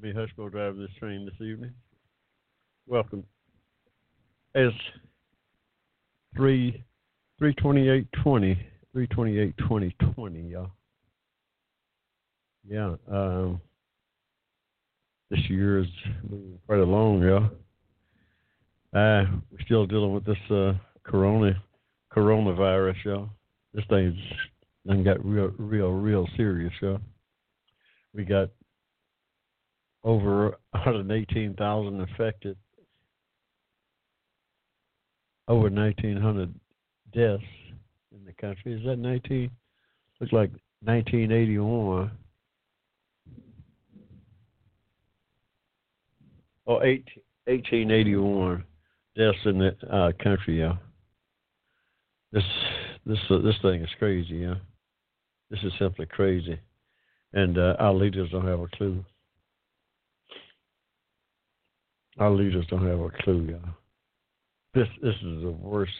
Me Hushmo driving this train this evening. Welcome. Twenty eight twenty twenty, y'all. Yeah. Um this year is moving quite along, y'all. Uh we're still dealing with this uh corona coronavirus, y'all. This thing's done got real real, real serious, y'all. We got over 118,000 affected, over 1,900 deaths in the country. Is that 19? Looks like 1981. Oh, 18, 1881 deaths in the uh, country, yeah. This this uh, this thing is crazy, yeah. This is simply crazy, and uh, our leaders don't have a clue. Our leaders don't have a clue, y'all. This this is the worst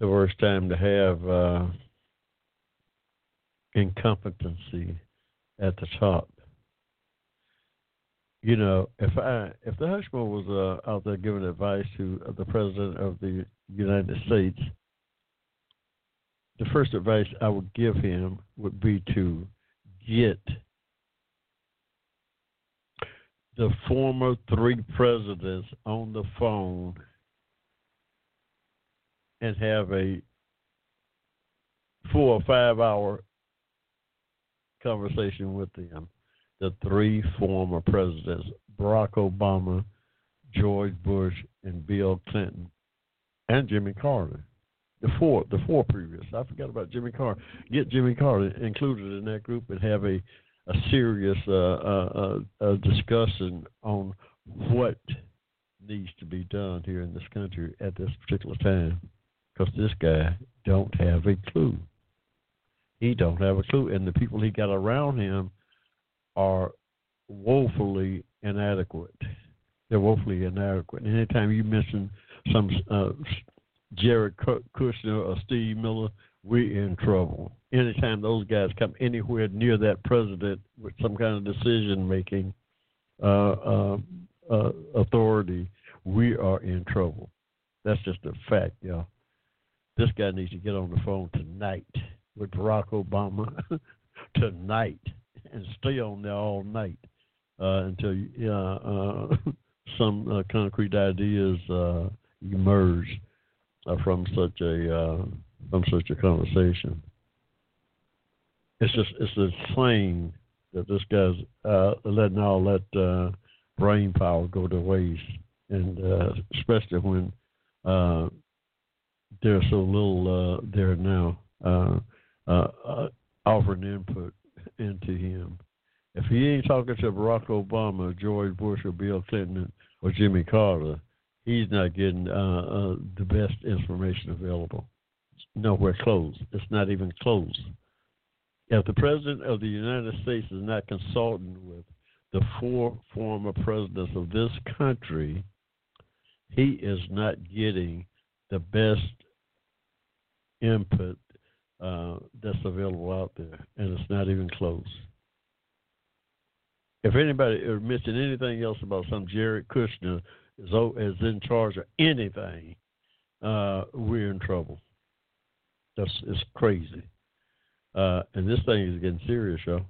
the worst time to have uh, incompetency at the top. You know, if I if the Hushmo was uh, out there giving advice to the president of the United States, the first advice I would give him would be to get the former three presidents on the phone and have a four or five hour conversation with them. The three former presidents Barack Obama, George Bush, and Bill Clinton, and Jimmy Carter. The four, the four previous. I forgot about Jimmy Carter. Get Jimmy Carter included in that group and have a a serious uh, uh, uh, discussion on what needs to be done here in this country at this particular time, because this guy don't have a clue. He don't have a clue, and the people he got around him are woefully inadequate. They're woefully inadequate. And anytime you mention some uh, Jared Kushner or Steve Miller, we're in trouble. Anytime those guys come anywhere near that president with some kind of decision making uh, uh, uh, authority, we are in trouble. That's just a fact, y'all. This guy needs to get on the phone tonight with Barack Obama tonight and stay on there all night uh, until uh, some uh, concrete ideas emerge from such a from such a conversation. It's just it's insane that this guy's uh, letting all that uh, brain power go to waste, and uh, especially when uh, there's so little uh, there now uh, uh, offering input into him. If he ain't talking to Barack Obama, George Bush, or Bill Clinton, or Jimmy Carter, he's not getting uh, uh, the best information available nowhere close. It's not even close. If the President of the United States is not consulting with the four former presidents of this country, he is not getting the best input uh, that's available out there, and it's not even close. If anybody is mentioning anything else about some Jared Kushner is, is in charge of anything, uh, we're in trouble. That's it's crazy. Uh, and this thing is getting serious, yo.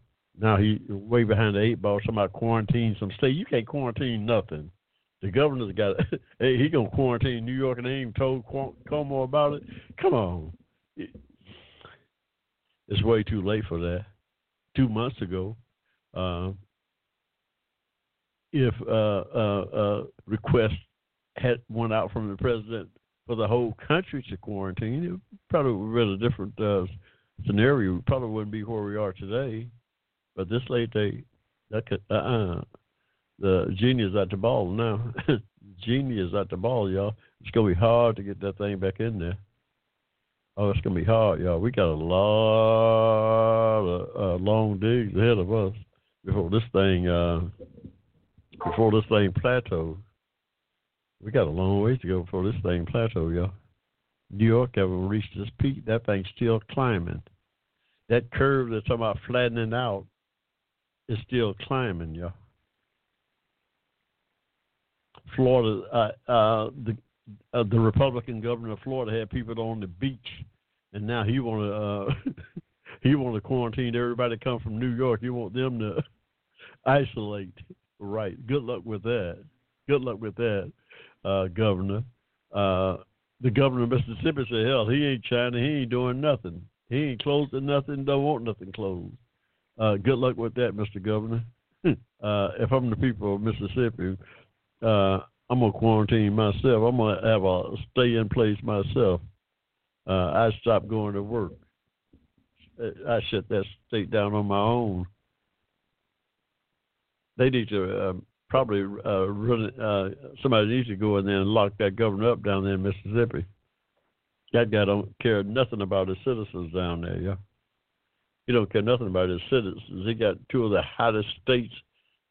Now he way behind the eight ball. Somebody quarantine some state. You can't quarantine nothing. The governor's got. hey, he gonna quarantine New York and they ain't told Cuomo about it. Come on. It's way too late for that. Two months ago, uh, if uh, uh, uh request had went out from the president for the whole country to quarantine, it probably would been a different uh, scenario, we probably wouldn't be where we are today. But this late day, that could, uh-uh. The genie is at the ball now. genie is at the ball, y'all. It's gonna be hard to get that thing back in there. Oh, it's gonna be hard, y'all. We got a lot of uh, long digs ahead of us before this thing uh, before this thing plateaus. We got a long ways to go before this thing plateau, y'all. New York haven't reached its peak. That thing's still climbing. That curve that's about flattening out is still climbing, y'all. Florida, uh, uh, the uh, the Republican governor of Florida had people on the beach, and now he want to uh, he want to quarantine everybody that come from New York. He want them to isolate, right? Good luck with that. Good luck with that, uh, governor. Uh, the governor of Mississippi said, "Hell, he ain't China. He ain't doing nothing. He ain't closing nothing. Don't want nothing closed." Uh, good luck with that, Mr. Governor. uh, if I'm the people of Mississippi, uh, I'm gonna quarantine myself. I'm gonna have a stay in place myself. Uh, I stopped going to work. I shut that state down on my own. They need to uh, probably uh. Uh, somebody needs to go in there and lock that governor up down there in Mississippi. That guy don't care nothing about his citizens down there, yeah. He don't care nothing about his citizens. He got two of the hottest states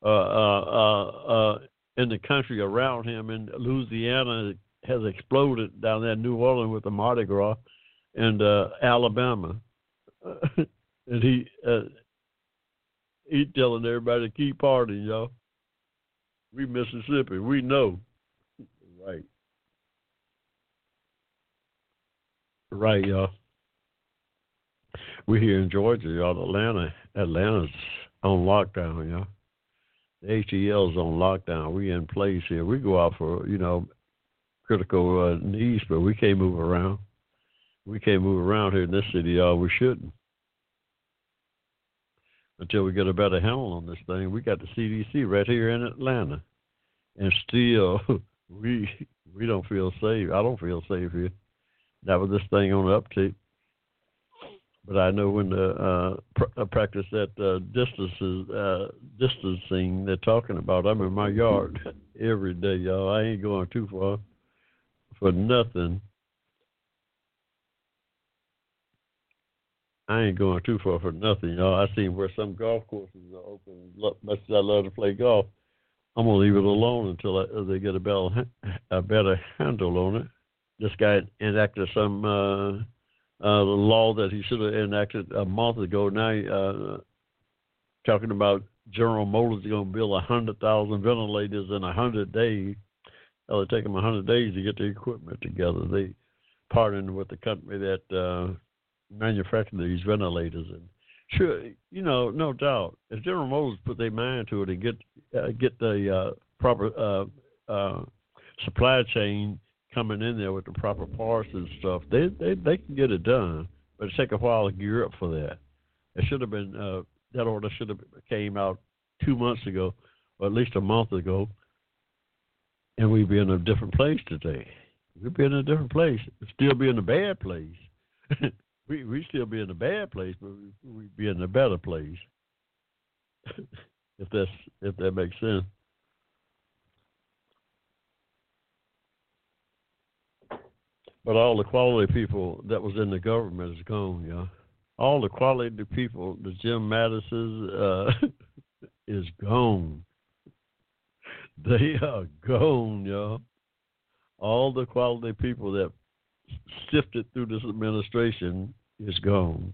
uh, uh, uh, uh in the country around him. And Louisiana has exploded down there in New Orleans with the Mardi Gras, and uh, Alabama, and he uh, he telling everybody to keep partying, y'all. We Mississippi, we know, right, right, y'all. We here in Georgia, y'all. Atlanta, Atlanta's on lockdown, y'all. The ATL's on lockdown. We in place here. We go out for you know critical uh, needs, but we can't move around. We can't move around here in this city, y'all. We shouldn't until we get a better handle on this thing. We got the CDC right here in Atlanta, and still we we don't feel safe. I don't feel safe here. Now with this thing on the uptick, but I know when the uh, pr- uh, practice that uh, distances uh, distancing they're talking about. I'm in my yard every day, y'all. I ain't going too far for nothing. I ain't going too far for nothing, y'all. I seen where some golf courses are open. Much as I love to play golf, I'm gonna leave it alone until I, they get a better a better handle on it. This guy enacted some. Uh, uh, law that he should have enacted a month ago. Now, uh, talking about General Motors is going to build a hundred thousand ventilators in a hundred days. It'll take them a hundred days to get the equipment together. They partnered with the company that uh, manufactured these ventilators, and sure, you know, no doubt, if General Motors put their mind to it and get uh, get the uh, proper uh, uh, supply chain coming in there with the proper parts and stuff, they they they can get it done. But it take a while to gear up for that. It should have been uh, that order should have came out two months ago, or at least a month ago, and we'd be in a different place today. We'd be in a different place. We'd still be in a bad place. we we still be in a bad place, but we, we'd be in a better place. if that's if that makes sense. But all the quality people that was in the government is gone, yeah. All the quality people, the Jim Mattis's, uh, is gone. They are gone, y'all. All the quality people that sifted through this administration is gone.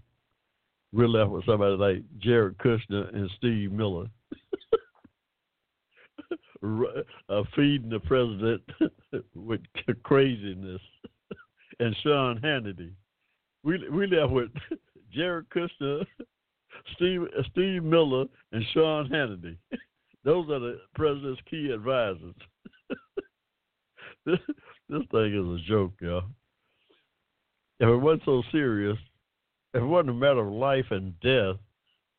We're left with somebody like Jared Kushner and Steve Miller. uh, feeding the president with craziness and Sean Hannity. We we left with Jared Kushner, Steve Steve Miller, and Sean Hannity. Those are the president's key advisors. this this thing is a joke, y'all. If it wasn't so serious, if it wasn't a matter of life and death,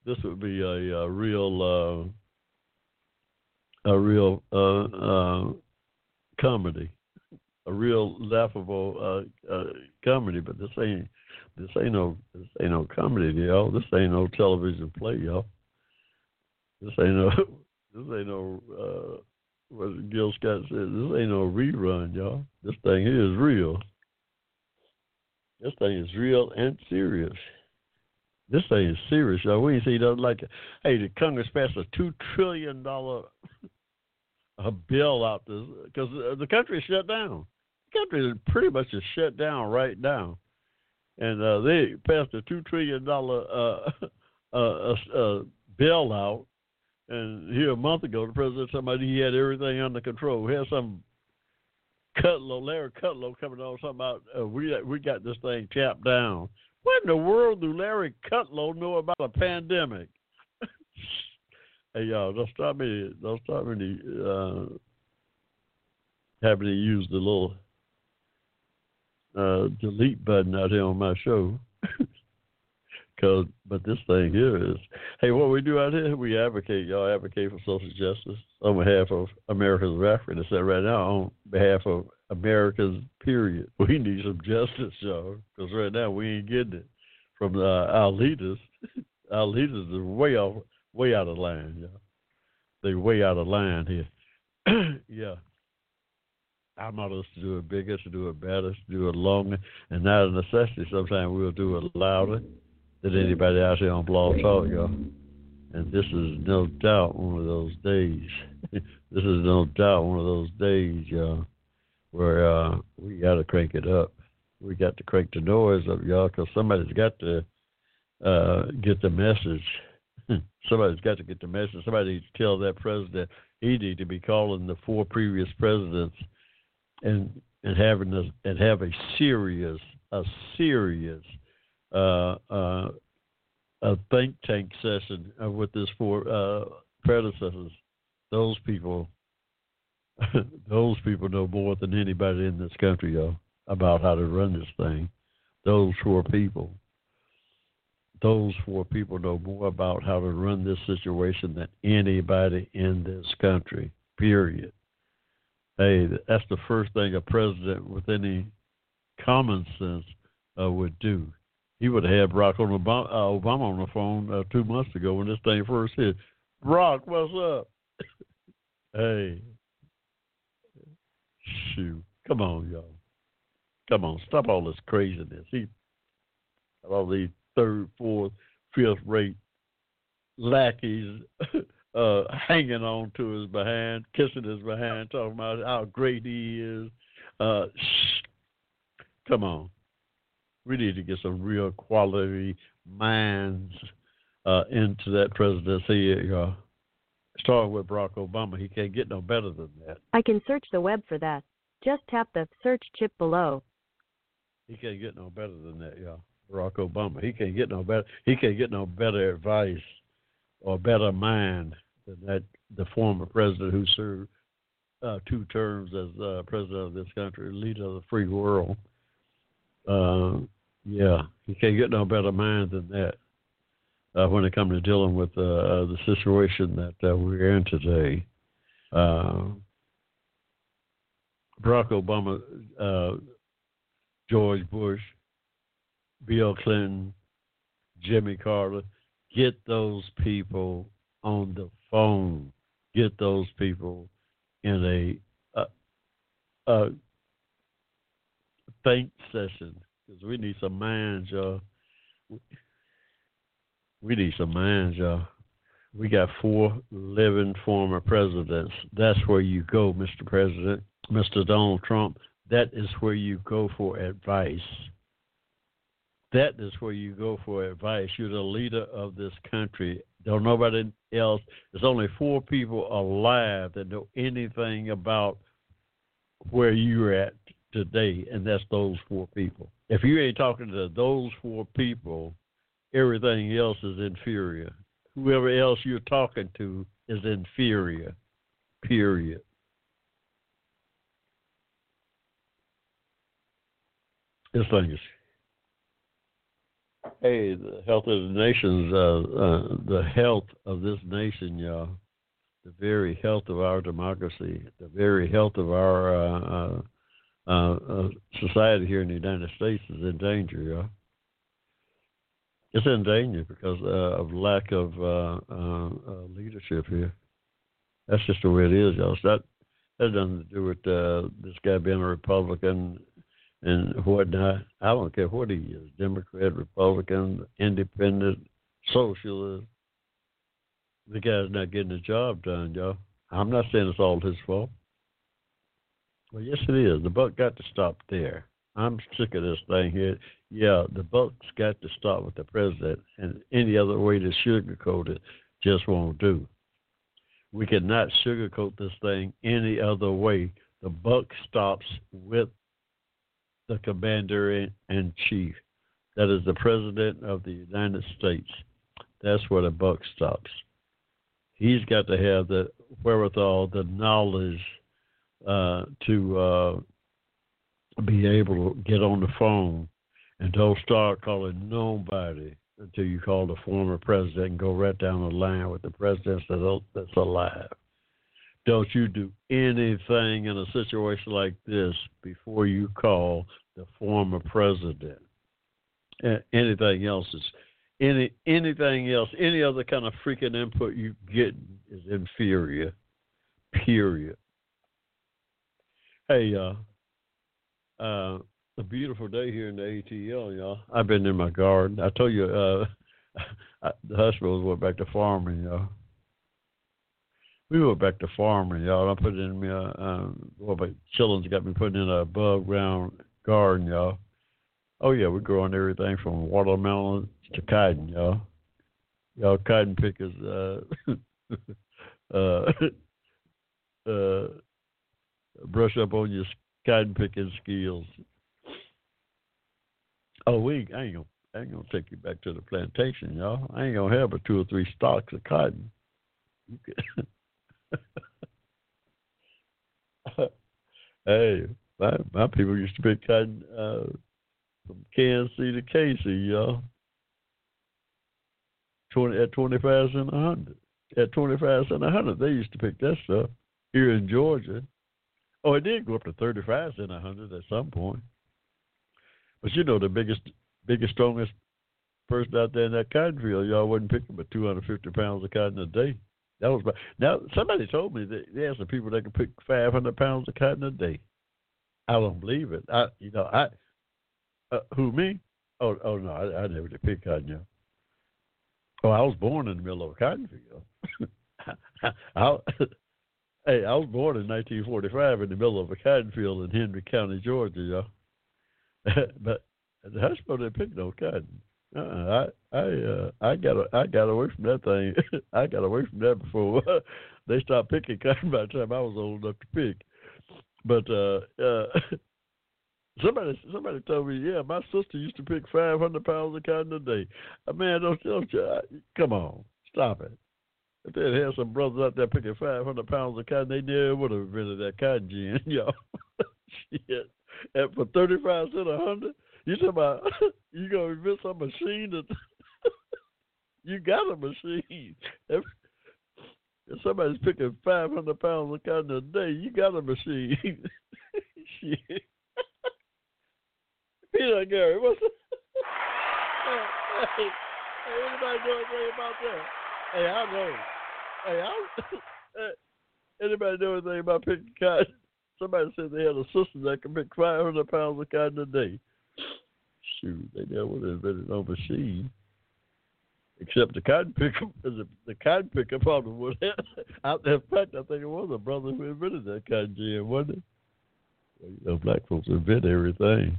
this would be a, a real uh, a real uh, uh, comedy a real laughable uh, uh, comedy, but this ain't. This ain't no this ain't no comedy, y'all. This ain't no television play, y'all. This ain't no this ain't no uh what Gil Scott said, this ain't no rerun, y'all. This thing here is real. This thing is real and serious. This thing is serious, y'all. We see nothing like it. Hey, the Congress passed a two trillion dollar a bill out this because the country is shut down. The country is pretty much is shut down right now, and uh, they passed a two trillion dollar uh, uh, uh, bill out. And here a month ago, the president somebody he had everything under control. He had some Kudlow, Larry Kudlow coming on something about uh, we we got this thing tapped down. What in the world do Larry Kudlow know about a pandemic? hey y'all, don't stop me. Don't stop me uh, having to use the little uh, delete button out here on my show. Cause, but this thing here is, hey, what we do out here, we advocate. Y'all advocate for social justice on behalf of Americans of Africa. It's right now on behalf of Americans. Period. We need some justice, y'all, because right now we ain't getting it from our leaders. our leaders are way off, way out of line, y'all. They way out of line here. yeah. I'm not us to do it bigger, to do it better, to do it longer, and not a necessity. Sometimes we'll do it louder than anybody out there on Blog Talk, y'all. And this is no doubt one of those days. this is no doubt one of those days, y'all, where uh, we got to crank it up. We got to crank the noise up, y'all, because somebody's got to uh, get the message. somebody's got to get the message. Somebody needs to tell that president he need to be calling the four previous presidents and and having a, and have a serious a serious a think tank session with his four uh, predecessors. Those people, those people know more than anybody in this country, y'all, about how to run this thing. Those four people, those four people know more about how to run this situation than anybody in this country. Period. Hey, that's the first thing a president with any common sense uh, would do he would have had Barack Obama, uh, Obama on the phone uh, two months ago when this thing first hit. Barack, what's up? hey, shoot, come on, y'all, come on, stop all this craziness. He, all these third, fourth, fifth rate lackeys uh, hanging on to his behind, kissing his behind, talking about how great he is. Uh, shh, come on we need to get some real quality minds uh, into that presidency. Uh, starting with Barack Obama, he can't get no better than that. I can search the web for that. Just tap the search chip below. He can't get no better than that, y'all. Barack Obama. He can't get no better. He can't get no better advice or better mind than that the former president who served uh, two terms as uh, president of this country, leader of the free world. Uh, yeah, you can't get no better mind than that uh, when it comes to dealing with uh, uh, the situation that uh, we're in today. Uh, Barack Obama, uh, George Bush, Bill Clinton, Jimmy Carter, get those people on the phone. Get those people in a, a, a think session because we need some minds, y'all. We need some minds, y'all. We got four living former presidents. That's where you go, Mr. President, Mr. Donald Trump. That is where you go for advice. That is where you go for advice. You're the leader of this country. Don't nobody else. There's only four people alive that know anything about where you're at today, and that's those four people. If you ain't talking to those four people, everything else is inferior. Whoever else you're talking to is inferior. Period. Thing is. Hey, the health of the nations, uh, uh, the health of this nation, y'all, the very health of our democracy, the very health of our uh, uh uh, society here in the United States is in danger, yeah. it's in danger because uh, of lack of uh, uh, uh, leadership here. That's just the way it is, y'all. That that has nothing to do with this guy being a Republican and whatnot. I don't care what he is Democrat, Republican, independent, socialist. The guy's not getting the job done, y'all. I'm not saying it's all his fault. Well, yes, it is. The buck got to stop there. I'm sick of this thing here. Yeah, the buck's got to stop with the president, and any other way to sugarcoat it just won't do. We cannot sugarcoat this thing any other way. The buck stops with the commander in chief. That is the president of the United States. That's where the buck stops. He's got to have the wherewithal, the knowledge uh, to uh, be able to get on the phone and don't start calling nobody until you call the former president and go right down the line with the president that's alive. Don't you do anything in a situation like this before you call the former president. Anything else is any anything else, any other kind of freaking input you get is inferior. Period. Hey, uh, uh, a beautiful day here in the ATL, y'all. I've been in my garden. I told you, uh, the Hushmos went back to farming, y'all. We went back to farming, y'all. I put in me, uh, um, well, my children's got me putting in a above ground garden, y'all. Oh yeah, we're growing everything from watermelon to cotton, y'all. Y'all cotton pickers, uh, uh, uh, brush up on your cotton picking skills. Oh, we I ain't gonna I ain't gonna take you back to the plantation, y'all. I ain't gonna have but two or three stalks of cotton. hey, my my people used to pick cotton uh, from Kansas to KC, y'all. Twenty at twenty five cent a hundred. At twenty five cent a hundred, they used to pick that stuff here in Georgia. Oh, it did go up to thirty five cent a hundred at some point. But you know the biggest, biggest, strongest person out there in that cotton field, y'all wasn't picking but two hundred fifty pounds of cotton a day. That was now somebody told me that there's some people that can pick five hundred pounds of cotton a day. I don't believe it. I, you know, I, uh, who me? Oh, oh no, I, I never did pick cotton. You Oh, I was born in the middle of a cotton field. I, hey, I was born in 1945 in the middle of a cotton field in Henry County, Georgia, y'all. but the Hushmo didn't pick no cotton. Uh-uh. I I uh, I got I got away from that thing. I got away from that before they stopped picking cotton by the time I was old enough to pick. But uh, uh, somebody somebody told me, yeah, my sister used to pick five hundred pounds of cotton a day. Uh, man, don't don't you, come on, stop it. If they had some brothers out there picking five hundred pounds of cotton, they never would have invented that cotton gin, y'all. Shit. And for thirty five cents a hundred, you talking about you gonna invent some machine that you got a machine. If somebody's picking 500 pounds of cotton a day, you got a machine. Shit. Peter Gary, what's hey, hey, anybody know anything about that? Hey, I know. Hey, I anybody know anything about picking cotton? Somebody said they had a sister that can pick 500 pounds of cotton a day. Shoot, they never would have invented no machine. Except the cotton picker, the, the cotton picker probably would have. In fact, I think it was a brother who invented that cotton gin, wasn't it? Well, you know, black folks invent everything.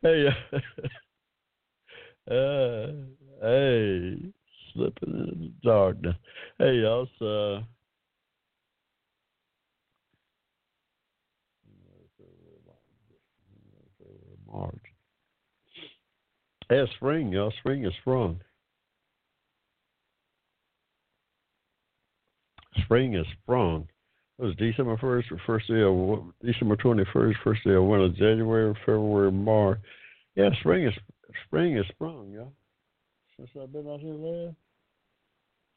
Hey, uh, hey, slipping in the darkness. Hey, y'all, so, uh, March. Yeah, spring, y'all. Spring is sprung. Spring is sprung. It was December first, first day of December twenty first, first day of winter, January, February, March. Yeah, spring is spring is sprung, y'all. Since I've been out here last.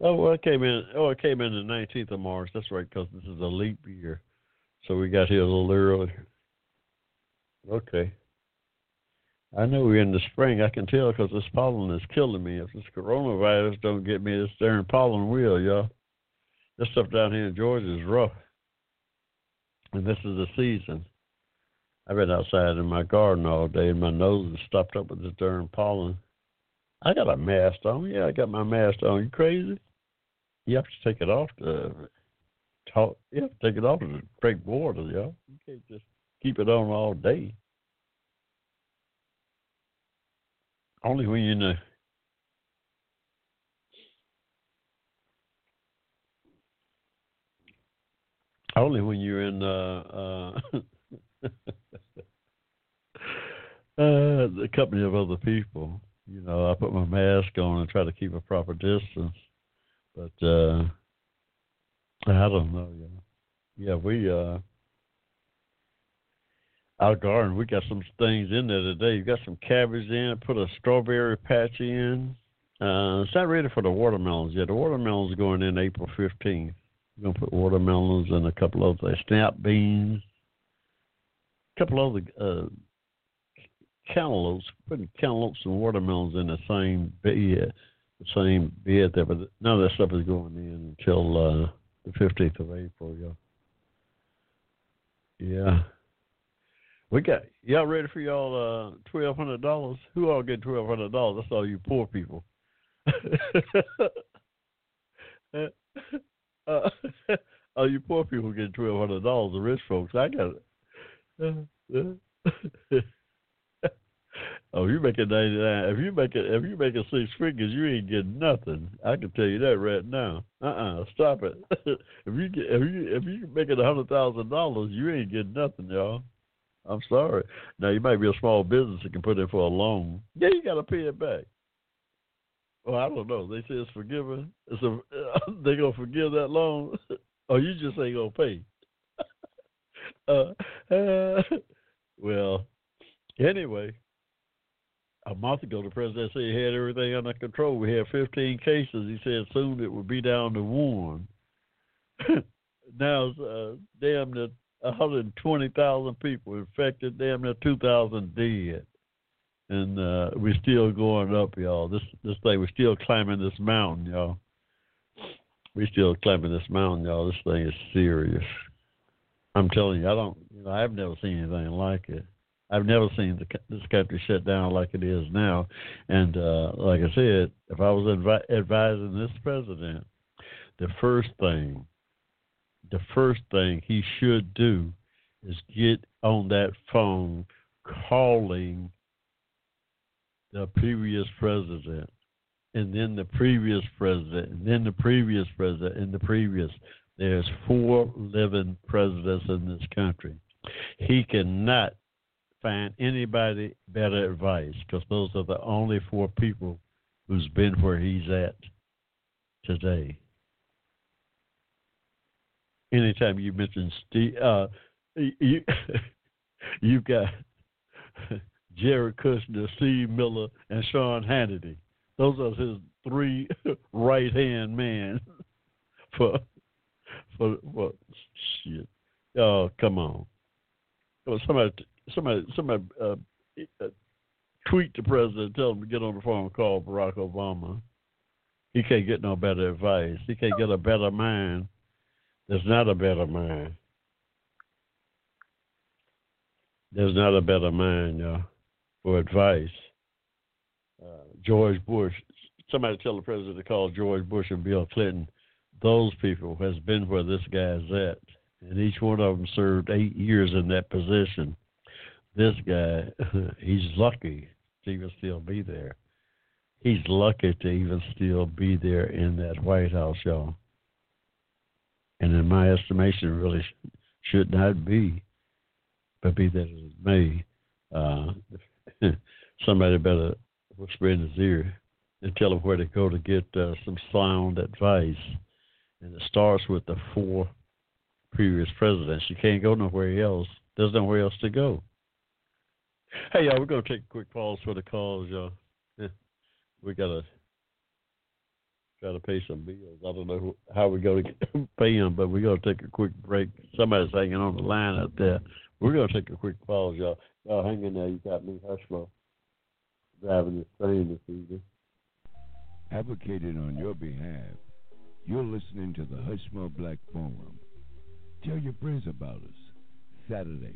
Oh, well, it came in. Oh, it came in the nineteenth of March. That's right, because this is a leap year, so we got here a little early. Okay. I know we're in the spring. I can tell because this pollen is killing me. If this coronavirus don't get me, this darn pollen will, y'all. This stuff down here in Georgia is rough, and this is the season. I've been outside in my garden all day, and my nose is stopped up with this darn pollen. I got a mask on. Yeah, I got my mask on. You crazy? You have to take it off to talk. You have to take it off to drink water, y'all. You can't just keep it on all day. Only when you know. Only when you're in uh, uh, uh, the company of other people. You know, I put my mask on and try to keep a proper distance. But uh I don't know, yeah. Yeah, we uh our garden, we got some things in there today. You got some cabbage in, put a strawberry patch in. Uh, it's not ready for the watermelons yet. The watermelons going in April 15th. We're to put watermelons and a couple of the snap beans, a couple of the uh, cantaloupes, putting cantaloupes and watermelons in the same bed, the same bed there, but none of that stuff is going in until uh, the 15th of April. Yeah. Yeah. We got y'all ready for y'all uh twelve hundred dollars? Who all get twelve hundred dollars? That's all you poor people. uh, all you poor people get twelve hundred dollars. The rich folks, I got it. oh, you make making ninety nine. If you make it, if you making six figures, you ain't getting nothing. I can tell you that right now. Uh uh-uh, uh stop it. if you get if you if you making a hundred thousand dollars, you ain't getting nothing, y'all. I'm sorry. Now you might be a small business that can put in for a loan. Yeah, you got to pay it back. Well, I don't know. They say it's forgiven. It's a, they gonna forgive that loan, or you just ain't gonna pay. uh, uh, well, anyway, a month ago the president said he had everything under control. We had 15 cases. He said soon it would be down to one. now it's uh, damn near 120,000 people infected, damn near 2,000 dead. And uh, we're still going up, y'all. This this thing, we're still climbing this mountain, y'all. We're still climbing this mountain, y'all. This thing is serious. I'm telling you, I don't, you know, I've never seen anything like it. I've never seen the, this country shut down like it is now. And uh, like I said, if I was advi- advising this president, the first thing the first thing he should do is get on that phone calling the previous president and then the previous president and then the previous president and the previous there's four living presidents in this country he cannot find anybody better advice because those are the only four people who's been where he's at today anytime you mention Steve, uh, you you've got Jerry Kushner, Steve Miller, and Sean Hannity. Those are his three right hand men for for what shit. Oh, come on. Somebody, somebody, somebody uh, uh, tweet the president, tell him to get on the phone and call Barack Obama. He can't get no better advice. He can't get a better man there's not a better mind. There's not a better mind, y'all, for advice. Uh, George Bush, somebody tell the president to call George Bush and Bill Clinton. Those people has been where this guy's at, and each one of them served eight years in that position. This guy, he's lucky to even still be there. He's lucky to even still be there in that White House, y'all and in my estimation, really should not be. But be that it may, uh, somebody better whisper in his ear and tell him where to go to get uh, some sound advice. And it starts with the four previous presidents. You can't go nowhere else. There's nowhere else to go. Hey, y'all, we're going to take a quick pause for the calls, y'all. We got to try to pay some bills. I don't know how we're going to pay them, but we're going to take a quick break. Somebody's hanging on the line out there. We're going to take a quick pause, y'all. Y'all hang in there. You got me, Hushmo. driving this train this evening. Advocating on your behalf, you're listening to the Hushmo Black Forum. Tell your friends about us. Saturdays,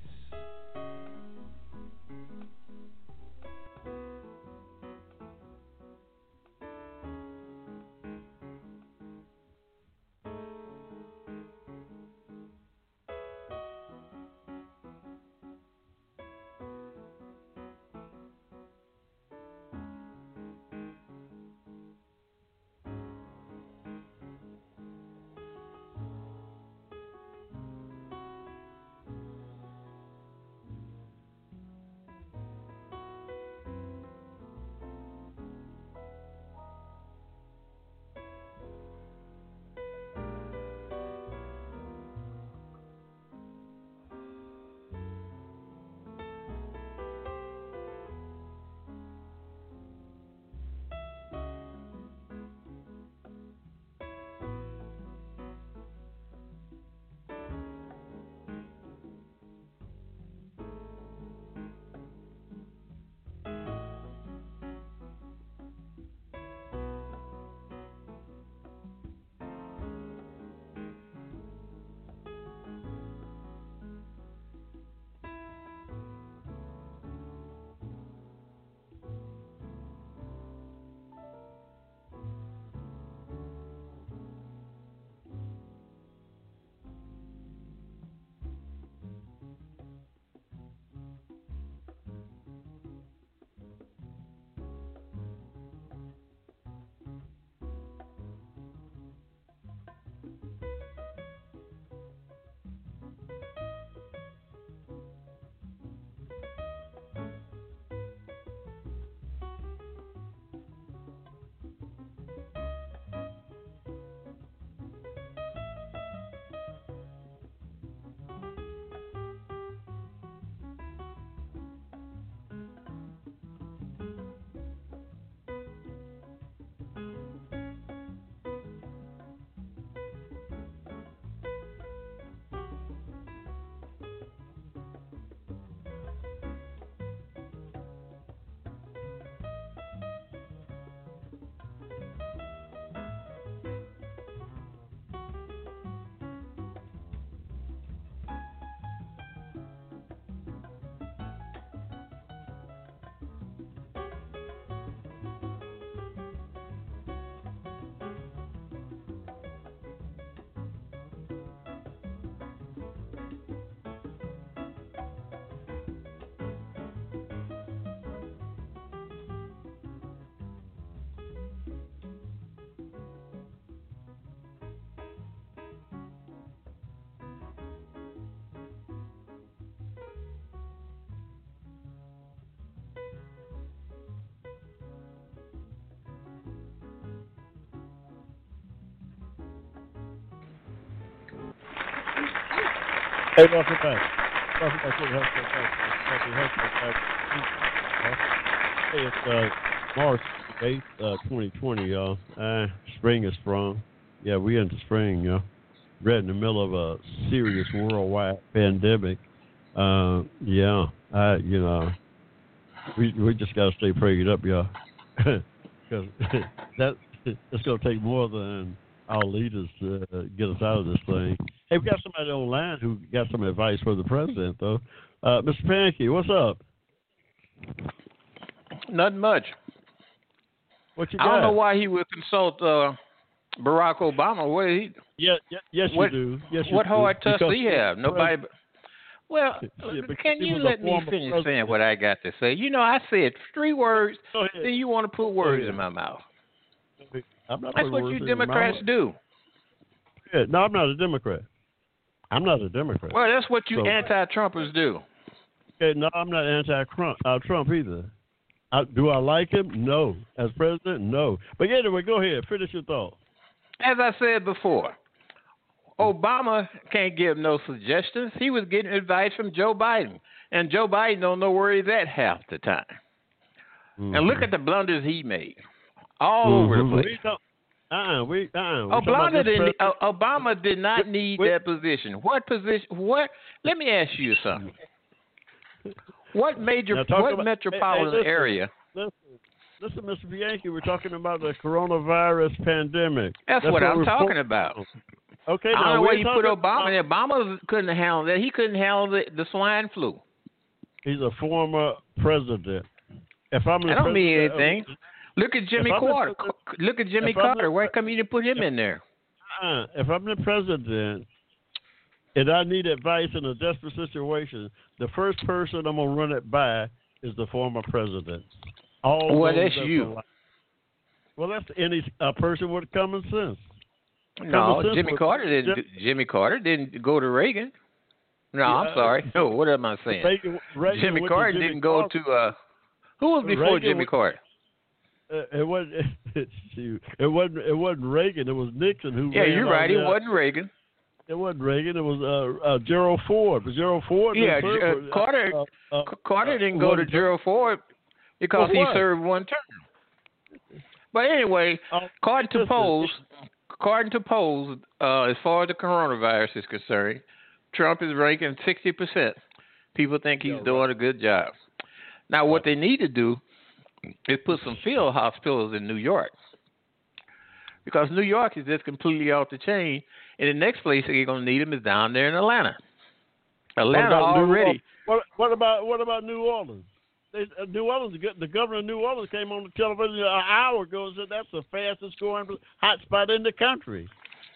Hey, welcome back. Welcome back to the Health Show. Hey, it's uh, March 8th, uh, 2020, y'all. Uh, spring is sprung. Yeah, we into spring, y'all. Right in the middle of a serious worldwide pandemic. Uh, yeah, I, you know, we we just got to stay prayed up, y'all, because that it's going to take more than our leaders to uh, get us out of this thing. Hey, we got somebody online who got some advice for the president, though. Uh, Mr. Pankey, what's up? Not much. What you I don't know why he would consult uh, Barack Obama. What he, Yeah, yeah, yes, What- you do. Yes, you what do. hard Because he have? Nobody. but- Well, Yeah, can you let me finish saying what I got to say? You know, I said three words, then you want to put words in my mouth. I'm not That's what you Democrats do. Yeah, no, I'm not a Democrat. I'm not a Democrat. Well, that's what you So- anti-Trumpers do. Okay, no, I'm not anti-Trump. Uh, Trump either. I, do I like him? No. As president, no. But anyway, go ahead. Finish your thought. As I said before, Obama can't give no suggestions. He was getting advice from Joe Biden, and Joe Biden don't know where he's at half the time. And look at the blunders he made all over the Mhm. place. Uh-uh, we, uh-uh. we Obama didn't. Uh, Obama did not need wait. that position. What position? What? Let me ask you something. What major? What about- hey, hey, metropolitan listen. area? Listen, listen, Mr. Bianchi, we're talking about the coronavirus pandemic. That's, what, I'm talking fo- about. Okay, I don't know why you put Obama about-. Obama couldn't handle that. He couldn't handle the, the swine flu. He's a former president. If I'm I don't mean anything. Look at Jimmy If the Carter. Look at Jimmy if the Carter. Why come you didn't put him in there? uh, if I'm the president and I need advice in a desperate situation, the first person I'm gonna run it by is the former president. All Well, that's you. Well, that's any a person with common sense. No, Common sense Jimmy Carter didn't. Jim- Jimmy Carter didn't go to Reagan. No, I'm sorry. No, what am I saying? Reagan, Reagan Jimmy Carter Jimmy didn't go Carter. to. uh Who was before Reagan Jimmy Carter? Uh, it wasn't. shoot, it wasn't. It wasn't Reagan. It was Nixon who. Yeah, you're right. It that. wasn't Reagan. It wasn't Reagan. It was uh, uh, Gerald Ford. But Gerald Ford. Yeah, serve uh, Carter- Uh, uh, Carter uh, didn't go to Gerald Ford because he served one term. But anyway, uh, according to polls, according to polls, uh, as far as the coronavirus is concerned, Trump is ranking sixty percent. People think he's doing a good job. Now, what they need to do is put some field hospitals in New York, because New York is just completely off the chain. And the next place they're going to need them is down there in Atlanta. What Atlanta New already. What, what about what about New Orleans? They, uh, New Orleans, the governor of New Orleans came on the television an hour ago and said that's the fastest growing hot spot in the country.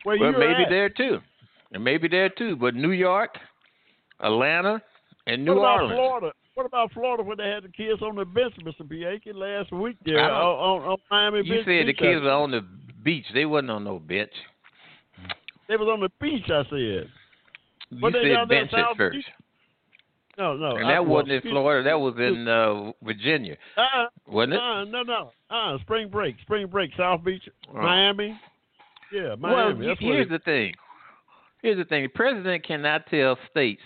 Where Well, maybe at. there too, and maybe there too. But New York, Atlanta, and New what about Orleans. Florida? What about Florida when they had the kids on the bench, Mr. Bianchi, last week there on, on, on Miami You Beach? You said the kids were on the beach. They wasn't on no bench. They was on the beach, I said. You But they said bench at first, Beach? No, no. and that well, wasn't in Florida. That was in uh, Virginia, Uh, wasn't it? uh, no, no. Uh, spring break. Spring break. South Beach, Oh. Miami. Yeah, Miami. where here's the thing. Here's the thing. The president cannot tell states,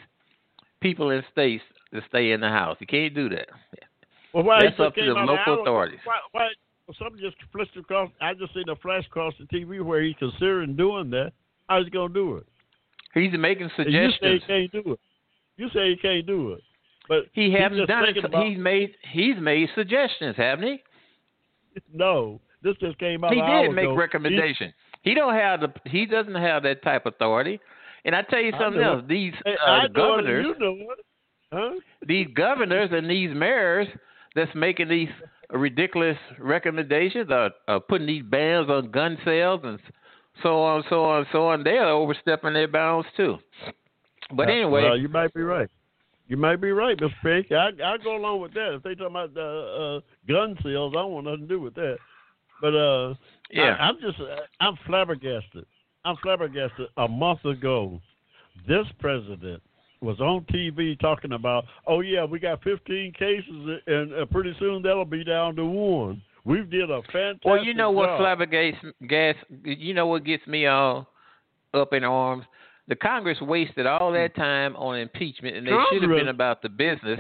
people in states, to stay in the house. You can't do that. well, why that's up to the local authorities. Why, why, something just flashed across. I just seen a flash across the TV where he's considering doing that. How's he gonna do it? He's making And you say he can't do it. You say he can't do it, but He hasn't done it. about- He's made he's made suggestions, haven't he? no. This just came out. He did make ago. recommendations. He don't have the he doesn't have that type of authority. And I tell you something else. These uh, I know it, governors, You know it, huh? these governors and these mayors that's making these ridiculous recommendations, are, are putting these bans on gun sales and so on, so on, so on. They are overstepping their bounds too. But Uh, anyway, well, you might be right. You might be right, Mr. Pink. I I go along with that. If they talking about the, uh, gun sales, I don't want nothing to do with that. But uh, yeah, I, I'm just I'm flabbergasted. I'm flabbergasted. A month ago, this president was on TV talking about, oh yeah, we got 15 cases, and uh, pretty soon that'll be down to one. We've did a fantastic. Well, you know what job. gas. You know what gets me all up in arms. The Congress wasted all that time on impeachment, and they should have been about the business.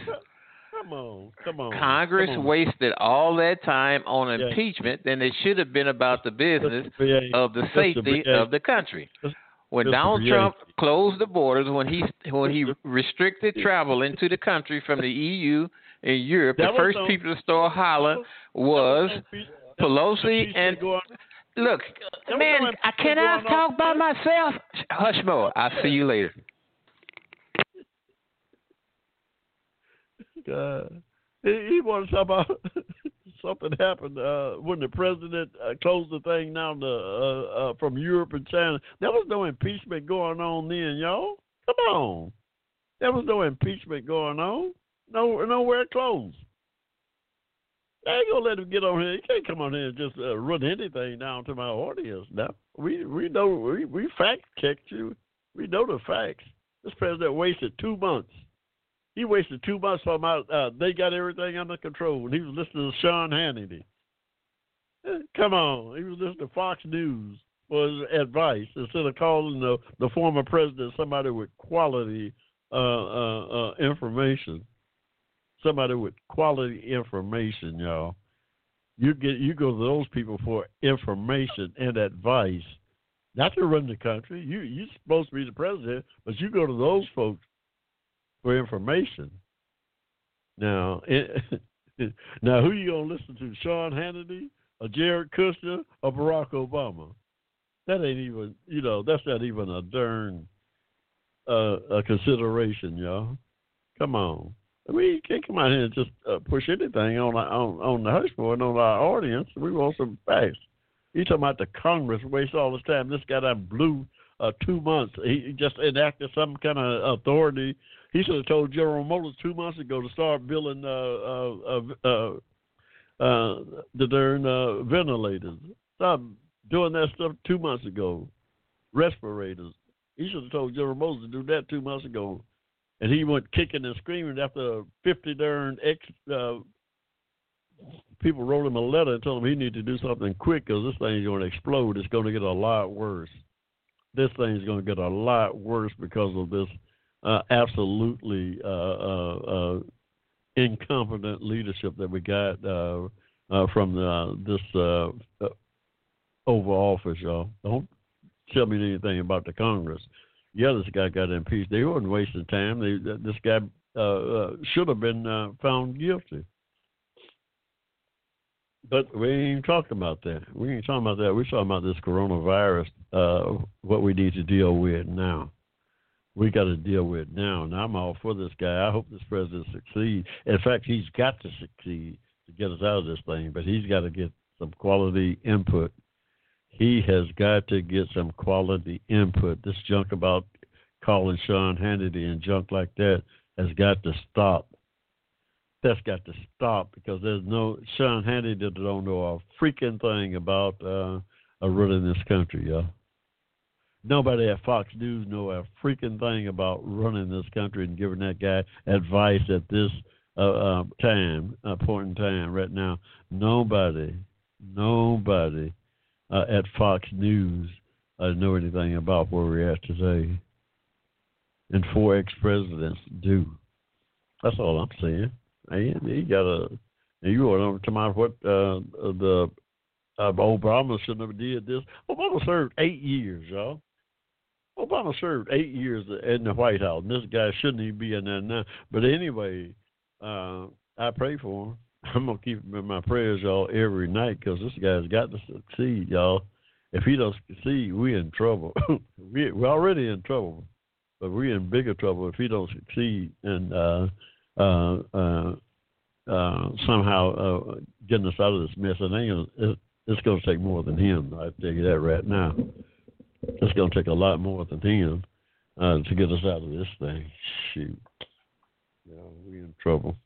Come on, come on. Congress come on. wasted all that time on Yeah. impeachment, then they should have been about the business. Of the safety of the country. When Mr. Donald Trump closed the borders, when he when he restricted travel into the country from the EU and Europe, That the first people to start hollering was Pelosi and Look, man, I can I going on talk by myself? Hushmo. I'll see you later. God. He, he want to talk about something happened uh, when the president uh, closed the thing down to, uh, uh, from Europe and China. There was no impeachment going on then, y'all. Come on, there was no impeachment going on. No, nowhere close. They ain't gonna let him get on here. He can't come on here and just uh, run anything down to my audience. Now we we know we we fact checked you. We know the facts. This president wasted two months. He wasted two months talking about uh, they got everything under control. And he was listening to Sean Hannity. Eh, Come on, he was listening to Fox News for his advice instead of calling the the former president somebody with quality uh, uh, uh, information. Somebody with quality information, y'all. You get you go to those people for information and advice, not to run the country. You you're supposed to be the president, but you go to those folks for information. Now, it, now who you gonna listen to? Sean Hannity, or Jared Kushner, or Barack Obama? That ain't even you know that's not even a darn uh, a consideration, y'all. Come on. I mean, you can't come out here and just uh, push anything on on on the hush board and on our audience. We want some facts. You talking about the Congress waste all this time? This guy that blew uh, two months. He just enacted some kind of authority. He should have told General Motors two months ago to start building uh, uh, uh, uh, the darn uh, ventilators. Stop doing that stuff two months ago. Respirators. He should have told General Motors to do that two months ago. And he went kicking and screaming after 50 darn ex uh, people wrote him a letter and told him he needed to do something quick because this thing's going to explode. It's going to get a lot worse. This thing's going to get a lot worse because of this uh, absolutely uh, uh, uh incompetent leadership that we got uh, from the, this Oval Office, y'all. Don't tell me anything about the Congress. Yeah, this guy got impeached. They weren't wasting time. They, this guy should have been found guilty. But we ain't talking about that. We ain't talking about that. We're talking about this coronavirus, uh, what we need to deal with now. We got to deal with now. And I'm all for this guy. I hope this president succeeds. In fact, he's got to succeed to get us out of this thing, but he's got to get some quality input. He has got to get some quality input. This junk about calling Sean Hannity and junk like that has got to stop that's got to stop because there's no Sean Hannity don't know a freaking thing about uh, running this country, y'all. Nobody at Fox News know a freaking thing about running this country and giving that guy advice at this uh, uh, time, uh, point in time, right now. Nobody, nobody uh, at Fox News uh, know anything about where we're at today. And four ex-presidents do. That's all I'm saying. And he got a. You want to about what uh, the uh, Obama shouldn't have did this. Obama served eight years, y'all. Obama served eight years in the White House. And this guy shouldn't even be in there now. But anyway, uh, I pray for him. I'm gonna keep him in my prayers, y'all, every night because this guy's got to succeed, y'all. If he don't succeed, we're in trouble. we, we're already in trouble, but we're in bigger trouble if he don't succeed. And uh, uh, uh, uh, somehow uh, getting us out of this mess. And it, it's going to take more than him. I tell you that right now. It's going to take a lot more than him to get us out of this thing. Shoot, yeah, we're in trouble.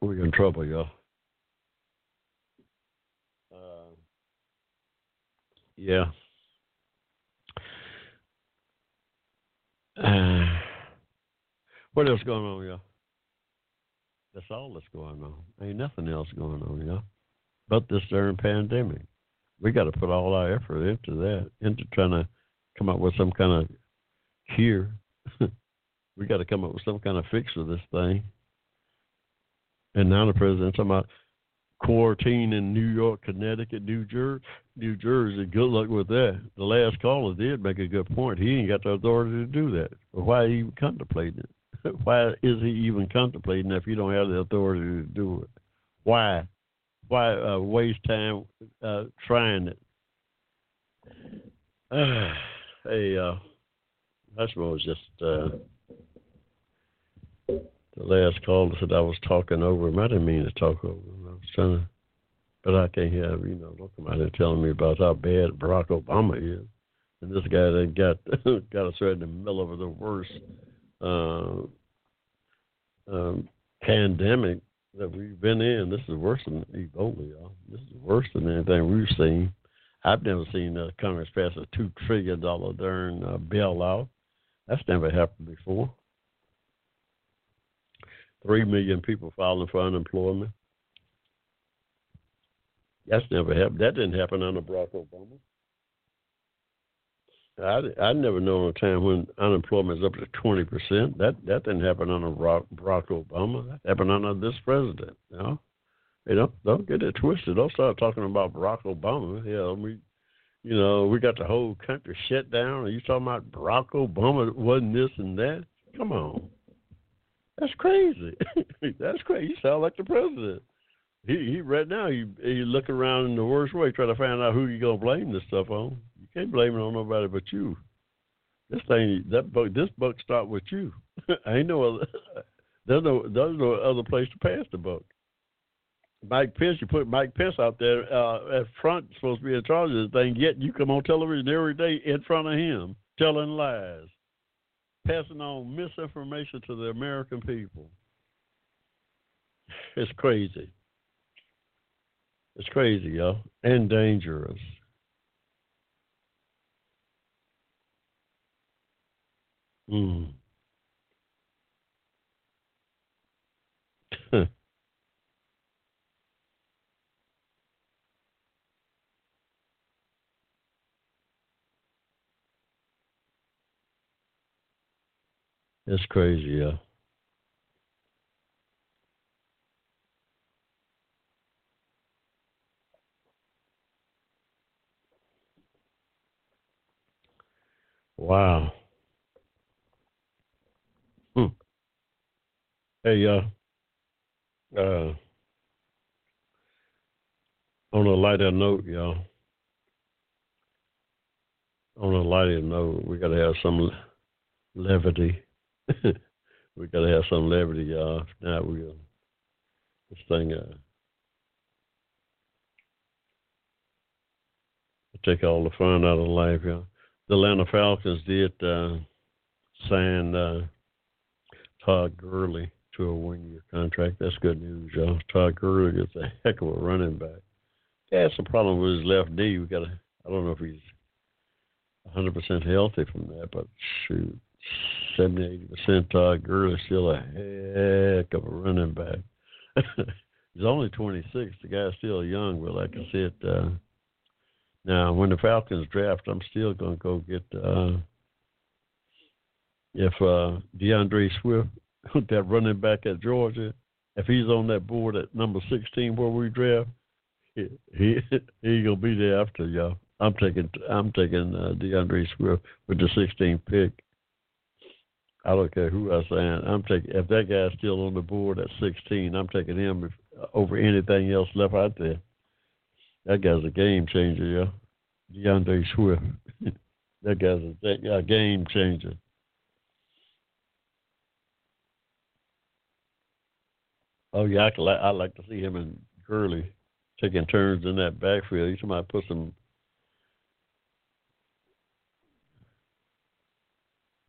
We're in trouble, y'all. Uh, yeah. Uh, what else going on, y'all? That's all that's going on. Ain't nothing else going on, y'all. But this darn pandemic. We got to put all our effort into that, into trying to come up with some kind of cure. we got to come up with some kind of fix for this thing. And now the president's talking about quarantine in New York, Connecticut, New Jersey. New Jersey. Good luck with that. The last caller did make a good point. He ain't got the authority to do that. Why even contemplating it? Why is he even contemplating if you don't have the authority to do it? Why? Why uh, waste time uh, trying it? Uh, hey, uh, I suppose just uh, the last caller said I was talking over him. I didn't mean to talk over him. I was trying to, but I can't have you know come out here telling me about how bad Barack Obama is, and this guy that got got us right in the middle of the worst uh, um, pandemic that we've been in. This is worse than Ebola, y'all. This is worse than anything we've seen. I've never seen uh, Congress pass a two trillion dollar darn uh, bailout. That's never happened before. Three million people filing for unemployment. That's never happened. That didn't happen under Barack Obama. I I never known a time when unemployment is up to twenty percent. That that didn't happen under Barack Obama. That happened under this president. You know, you know, don't get it twisted. Don't start talking about Barack Obama. Yeah, we, you know, we got the whole country shut down. Are you talking about Barack Obama wasn't this and that? Come on, that's crazy. that's crazy. You sound like the president. He he right now he he look around in the worst way, trying to find out who you gonna blame this stuff on. Can't blame it on nobody but you. This thing that book this book start with you. ain't no other there's no there's no other place to pass the book. Mike Pence, you put Mike Pence out there uh, at front, supposed to be in charge of this thing. Yet you come on television every day in front of him, telling lies, passing on misinformation to the American people. It's crazy. It's crazy, yo, and dangerous. Hmm. it's crazy, yeah. Wow. Hey, uh, uh, on a lighter note, y'all. On a lighter note, we got to have some levity. we got to have some levity, y'all. Now we uh, this thing uh, take all the fun out of life, y'all the Atlanta Falcons did uh, sign uh, Todd Gurley to a one-year contract. That's good news, y'all. Todd Gurley is a heck of a running back. Yeah, it's a problem with his left knee. We got to. I don't know if he's 100% healthy from that, but shoot, 70, 80 percent. Todd Gurley still a heck of a running back. he's only 26. The guy's still young, but like I said. Uh, now, when the Falcons draft, I'm still going to go get uh, if uh, D'Andre Swift, that running back at Georgia, if he's on that board at number 16 where we draft, he he, he gonna be there after y'all. I'm taking I'm taking uh, D'Andre Swift with the 16th pick. I don't care who I sign. I'm taking if that guy's still on the board at 16, I'm taking him over anything else left out there. That guy's a game changer, yeah. D'Andre Swift. that guy's a, a game changer. Oh yeah, I, like, I like to see him and Gurley taking turns in that backfield. You might put some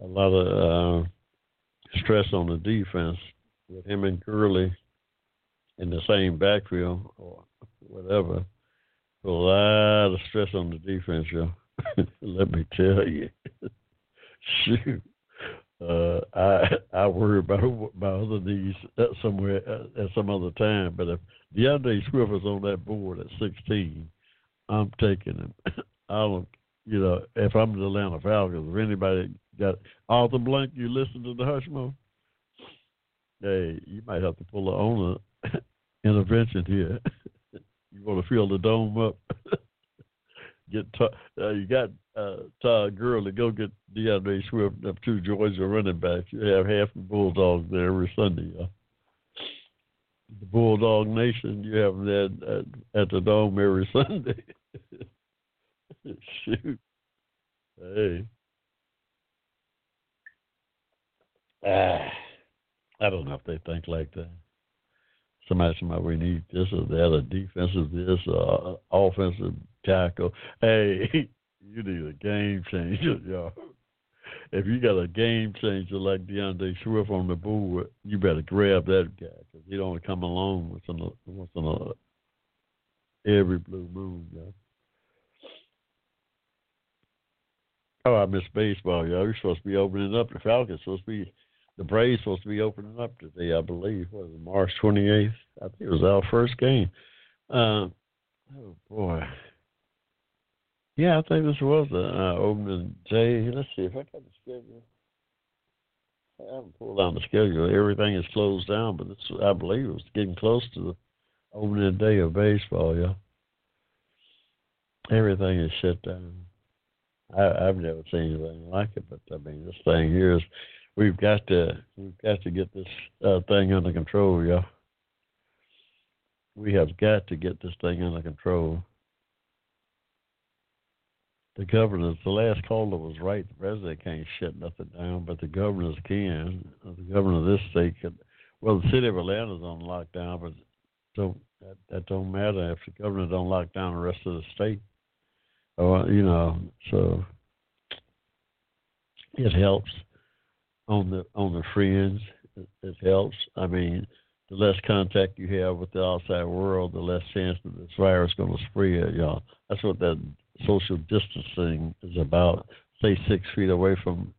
a lot of uh, stress on the defense with him and Gurley in the same backfield or whatever. A lot of stress on the defense, yo. Let me tell you. Shoot. Uh, I I worry about about other knees somewhere at some other time. But if D'Andre Swift is on that board at 16, I'm taking him. I don't, you know, if I'm the Atlanta Falcons, if anybody got Arthur Blank, you listen to the Hushmo. Hey, you might have to pull the owner intervention here. You want to fill the dome up? get uh, you got uh, Todd Gurley. Go get D'Andre Swift up two Georgia running back. You have half the Bulldogs there every Sunday. Uh, the Bulldog Nation. You have there at, at the dome every Sunday. Shoot. Hey. Ah, I don't know if they think like that somebody, somebody, we need this or that, a defensive this, uh, offensive tackle. Hey, you need a game changer, y'all. If you got a game changer like D'Andre Swift on the board, you better grab that guy because he don't come along once in a, once in a every blue moon, y'all. Oh, I miss baseball, y'all. We're supposed to be opening up. The Falcons supposed to be the Braves supposed to be opening up today, I believe. Was it March 28th? I think it was our first game. Uh, oh boy, Yeah, I think this was the uh, opening day. Let's see if I got the schedule. I haven't pulled down the schedule. Everything is closed down, but it's, I believe it was getting close to the opening day of baseball. Yeah, everything is shut down. I, I've never seen anything like it, but I mean, this thing here is we've got to we've got to get this uh, thing under control, yeah. We have got to get this thing under control. The governors, the last caller was right. The president can't shut nothing down, but the governors can. Uh, the governor of this state could. Well, the city of Atlanta's on lockdown, but so that, that don't matter if the governor don't lock down the rest of the state. Oh, uh, you know, so it helps on the on the friends. It, it helps. I mean, the less contact you have with the outside world, the less chance that this virus is going to spread, y'all. That's what that social distancing is about. Stay six feet away from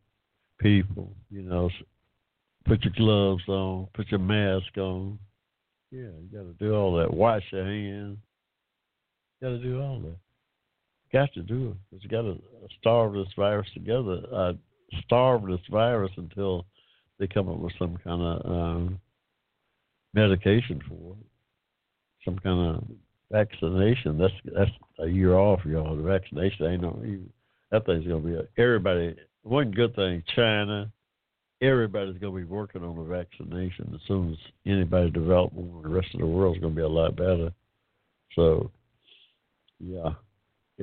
people. You know, put your gloves on, put your mask on. Yeah, you got to do all that. Wash your hands. You got to do all that. Got to do it because you got to starve this virus together. Uh, starve this virus until they come up with some kind of um, medication for it, some kind of vaccination. That's that's a year off, y'all. The vaccination ain't no. That thing's gonna be a, everybody. One good thing, China. Everybody's gonna be working on the vaccination as soon as anybody develops one. The rest of the world's gonna be a lot better. So, yeah,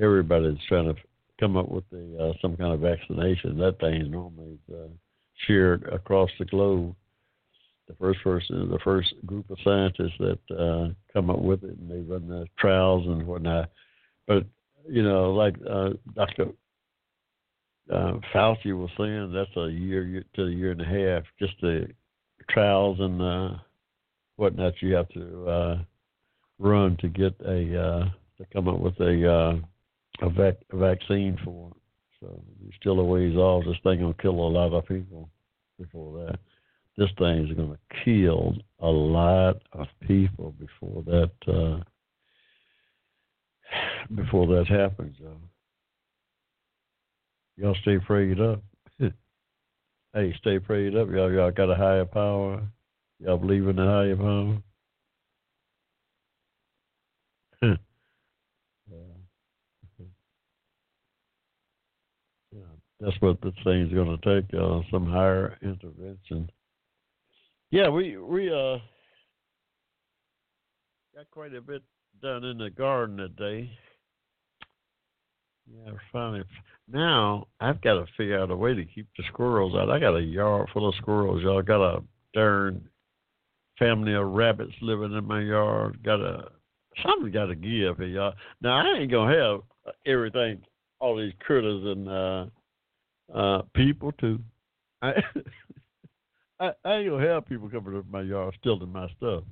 everybody's trying to come up with the uh, some kind of vaccination. That thing normally uh, shared across the globe. The first person, the first group of scientists that uh, come up with it, and they run the trials and whatnot. But you know, like uh, Doctor uh, Fauci was saying, that's a year to a year and a half. Just the trials and uh, whatnot you have to uh, run to get a uh, to come up with a uh, a, vac- a vaccine for. So you're still a ways off. This thing gonna kill a lot of people before that. This thing is gonna kill a lot of people before that uh, before that happens. Uh, y'all stay prayed up. hey, stay prayed up. Y'all, y'all got a higher power. Y'all believe in the higher power. that's what this thing's going to take, uh, some higher intervention. Yeah, we we uh got quite a bit done in the garden today. Yeah, finally. Now I've got to figure out a way to keep the squirrels out. I got a yard full of squirrels. Y'all got a darn family of rabbits living in my yard. Got a something got to give here, y'all. Now I ain't gonna have everything, all these critters and uh uh, people too. I, I, I ain't gonna have people coming up my yard stealing my stuff,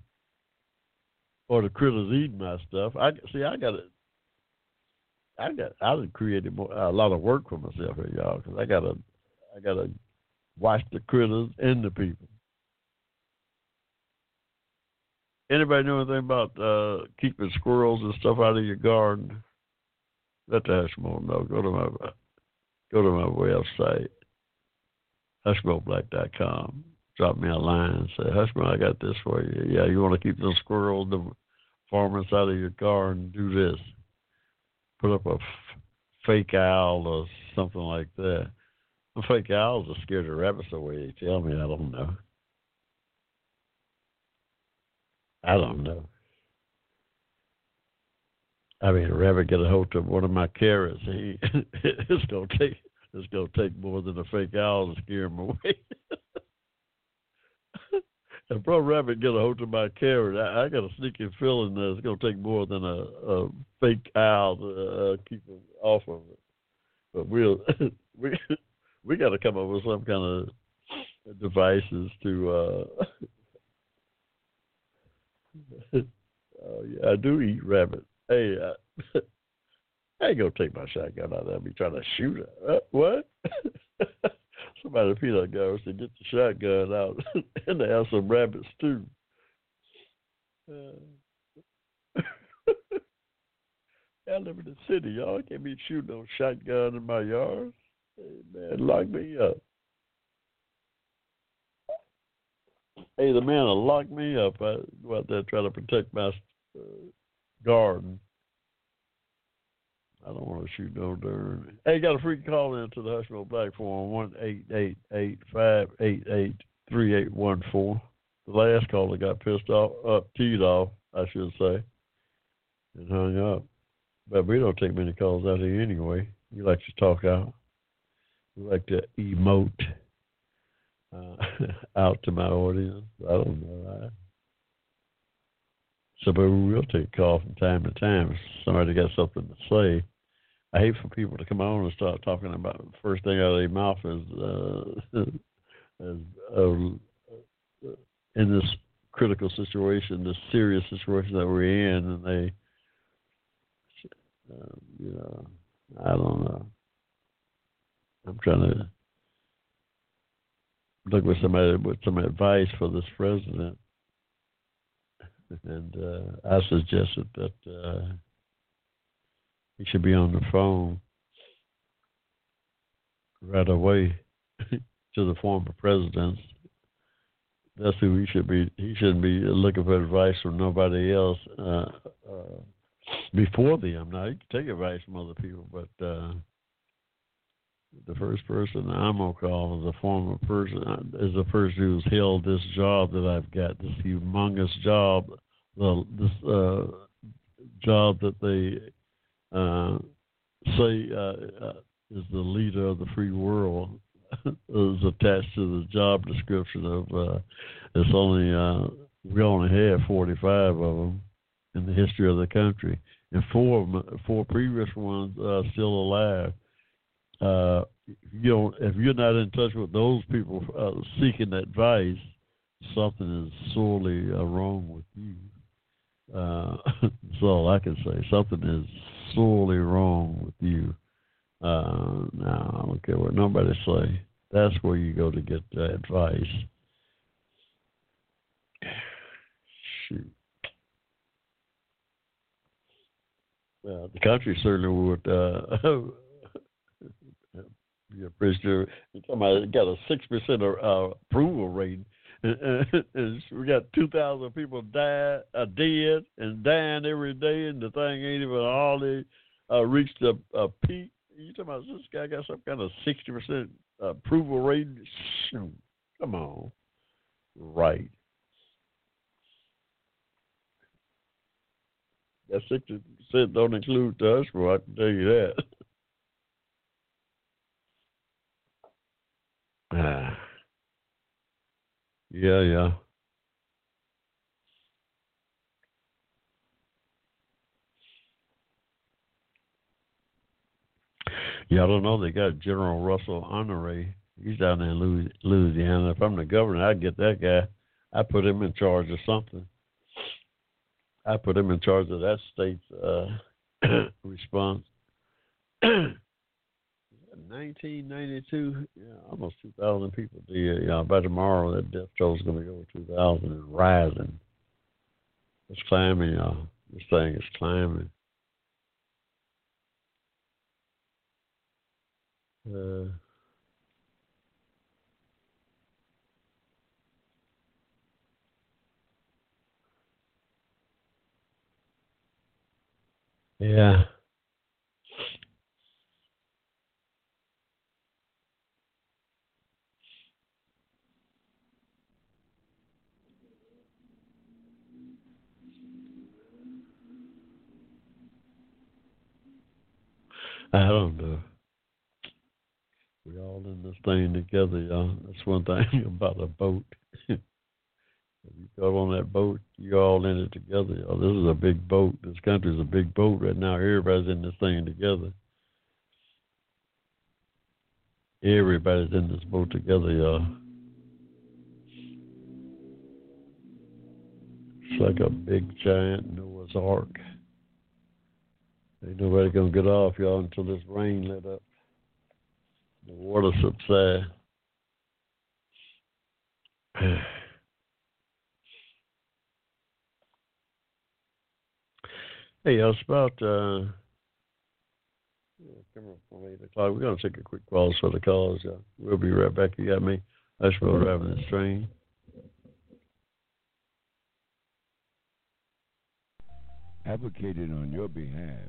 or the critters eating my stuff. I see. I got it. I got. I done created more, a lot of work for myself here, y'all, because I gotta. I gotta watch the critters and the people. Anybody know anything about uh, keeping squirrels and stuff out of your garden? Let the Hushmo know. Go to my go to my website, hushmoblack.com. Drop me a line and say, Hushmo, I got this for you. Yeah, you want to keep those squirrels, the varmints out of your garden, do this. Put up a f- fake owl or something like that. The fake owls are scared of rabbits away. They tell me, I don't know. I don't know. I mean, a rabbit get a hold of one of my carrots, he it's gonna take it's gonna take more than a fake owl to scare him away. If a rabbit get a hold of my carrot, I, I got a sneaking feeling that it's gonna take more than a, a fake owl to uh, keep him off of it. But we'll we we got to come up with some kind of devices to. uh Oh yeah, I do eat rabbit hey, uh, I ain't gonna take my shotgun out there and be trying to shoot it. Uh, what? Somebody peanut guy said get the shotgun out and they have some rabbits too. Uh, I live in the city, y'all. I can't be shooting no shotgun in my yard. Hey, man, lock me up. Hey, the man will lock me up. I go out there trying to protect my uh, garden. I don't want to shoot no darn. Hey, got a free call in to the Hushmo Black Forum one eight eight eight five eight eight three eight one four. The last caller got pissed off, up, teed off, I should say, and hung up. But we don't take many calls out here anyway. We like to talk out. We like to emote uh, out to my audience. I don't know. I, so, but we will take a call from time to time if somebody got something to say. I hate for people to come on and start talking about the first thing out of their mouth is, uh, is uh, in this critical situation, this serious situation that we're in, and they, uh, you know, I don't know. I'm trying to look with somebody with some advice for this president, and uh, I suggested that uh, he should be on the phone right away to the former president. That's who he should be. He shouldn't be looking for advice from nobody else uh, uh, before them. Now he can take advice from other people, but uh, the first person I'm gonna call is a former person is the person who's held this job that I've got, this humongous job, the this uh, job that they uh, say uh, uh, is the leader of the free world is attached to the job description of uh, it's only uh, we only have 45 of them in the history of the country, and four four previous ones are still alive. Uh, you know, if you're not in touch with those people uh, seeking advice, something is sorely uh, wrong with you. Uh, that's all I can say. Something is sorely wrong with you. Uh, now, I don't care what nobody say. That's where you go to get uh, advice. Shoot. Well, the country certainly would uh, be appreciative. You're talking about got a six percent uh, approval rating we got two thousand people die uh, dead and dying every day, and the thing ain't even hardly uh, reached a, a peak. You talking about this guy got some kind of sixty percent approval rate? Shoot, come on, right? That sixty percent don't include us, well, I can tell you that. ah. Yeah, yeah. Yeah, I don't know. They got General Russell Honore. He's down there in Louisiana. If I'm the governor, I'd get that guy. I put him in charge of something. I put him in charge of that state's uh, response. 1992, yeah, almost 2,000 people dead. Yeah, by tomorrow, that death toll is going to go over 2,000 and rising. It's climbing, y'all. This thing is climbing. Uh, yeah. I don't know. We all in this thing together, y'all. That's one thing about a boat. if you go on that boat, you all in it together, y'all. This is a big boat. This country's a big boat right now. Everybody's in this thing together. Everybody's in this boat together, y'all. It's like a big giant Noah's Ark. Ain't nobody gonna get off, y'all, until this rain let up. The water subside. hey, I was about uh, up on 8 o'clock. We're to take a quick pause for the calls. Uh, we'll be right back. You got me. I for driving the train. Advocated on your behalf,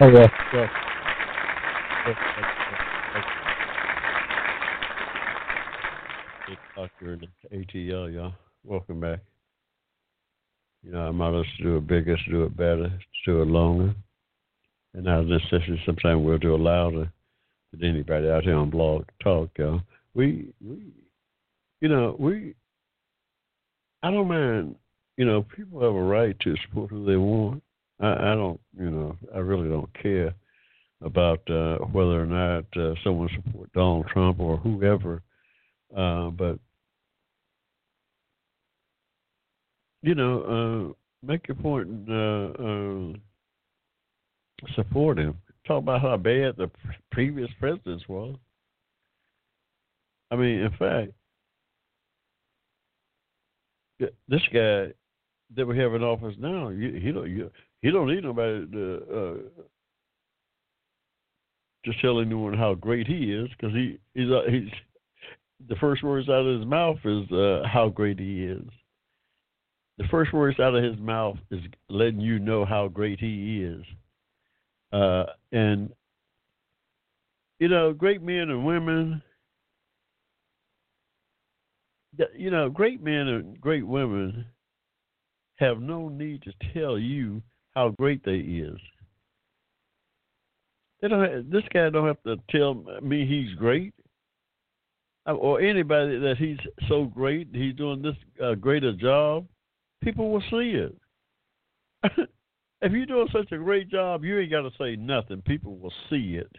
Oh, yeah, yeah. Yes, yes, yes, yes. Doctor and ATL, y'all. Welcome back. You know, I might let's do it bigger, let's do it better, let's do it longer. and not necessarily sometimes we'll do it louder than anybody out here on Blog Talk. Uh, we we you know we I don't mind. You know, people have a right to support who they want. I, I don't. You know, I really don't care about uh, whether or not uh, someone support Donald Trump or whoever. Uh, but you know, uh, make your point and uh, uh, support him. Talk about how bad the previous presidents was. I mean, in fact, this guy that we have in office now, you, he don't you, he don't need nobody to uh, just tell anyone how great he is because he he's uh, he's the first words out of his mouth is uh, how great he is. The first words out of his mouth is letting you know how great he is, uh, and you know, great men and women. You know, great men and great women have no need to tell you how great they is. They don't. Have, this guy don't have to tell me he's great, uh, or anybody that he's so great. He's doing this uh, greater job. People will see it. if you're doing such a great job, you ain't got to say nothing. People will see it.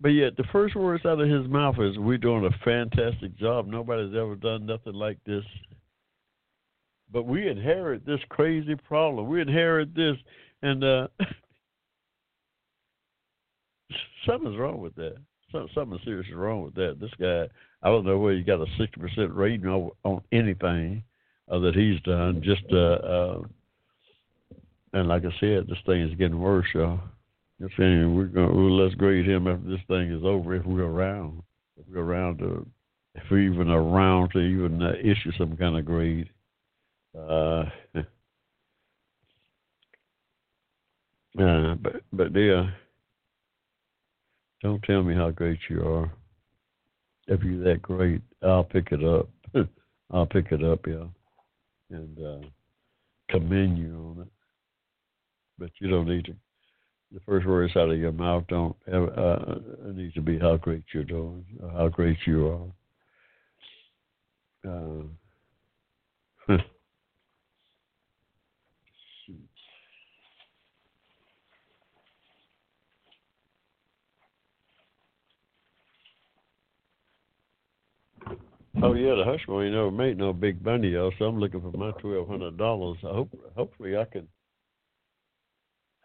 But yet, the first words out of his mouth is, "We're doing a fantastic job. Nobody's ever done nothing like this." But we inherit this crazy problem. We inherit this, and uh, something's wrong with that. Something, seriously wrong with that. This guy, I don't know whether he got a sixty percent rating on, on anything uh, that he's done. Just uh, uh, and like I said, this thing is getting worse, y'all. You're saying we're going to let's grade him after this thing is over if we're around, if we're around to, if we're even around to even uh, issue some kind of grade. Uh, uh, but but dear, Don't tell me how great you are. If you're that great, I'll pick it up. I'll pick it up, yeah, and uh, commend you on it. But you don't need to. The first words out of your mouth don't have, uh, need to be how great you're doing, how great you are. Uh, Oh yeah, the hush money never made no big money, y'all. So I'm looking for my twelve hundred dollars. I hope, hopefully, I can.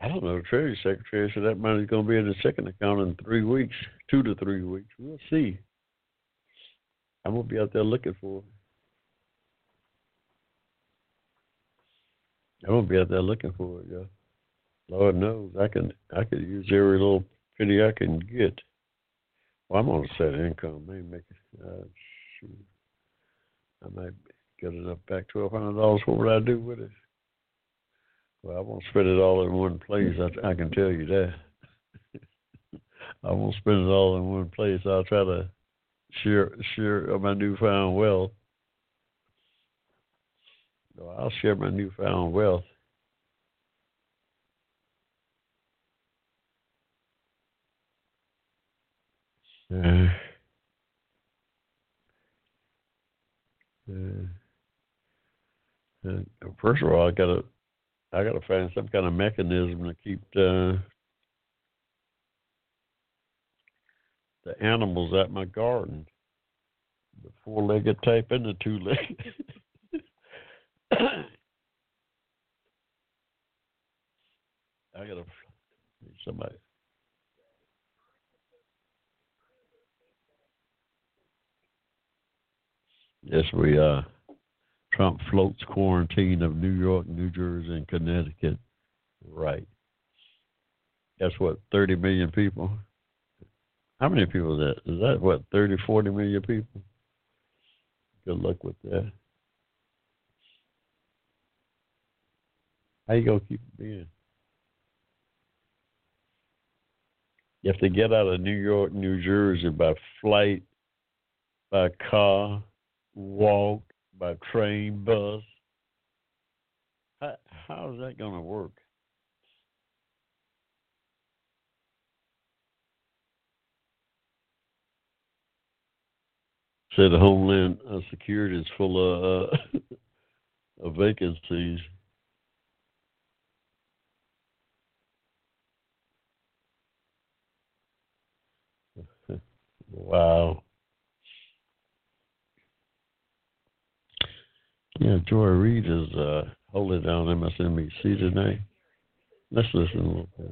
I don't know. Treasury Secretary said that money's going to be in the second account in three weeks, two to three weeks. We'll see. I'm gonna be out there looking for it. I'm gonna be out there looking for it, yeah. Lord knows I can. I could use every little penny I can get. Well, I'm on a set income. Maybe make it. Uh, shoot, I might get enough back twelve hundred dollars. What would I do with it? Well, I won't spend it all in one place. I, I can tell you that. I won't spend it all in one place. I'll try to share share my newfound wealth. So I'll share my newfound wealth. Uh, Uh, uh, first of all, I gotta I gotta find some kind of mechanism to keep the the animals at my garden. The four legged type and the two legged. I gotta somebody Yes, we uh Trump floats quarantine of New York, New Jersey, and Connecticut. Right. That's what? Thirty million people. How many people is that? Is that what, 30, 40 million people? Good luck with that. How you gonna keep it in? You have to get out of New York, New Jersey by flight, by car, Walk by train, bus. How, how is that going to work? Said the Homeland uh, Security is full of, uh, of vacancies. wow. Yeah, Joy Reid is uh, holding down MSNBC today. Let's listen a little bit.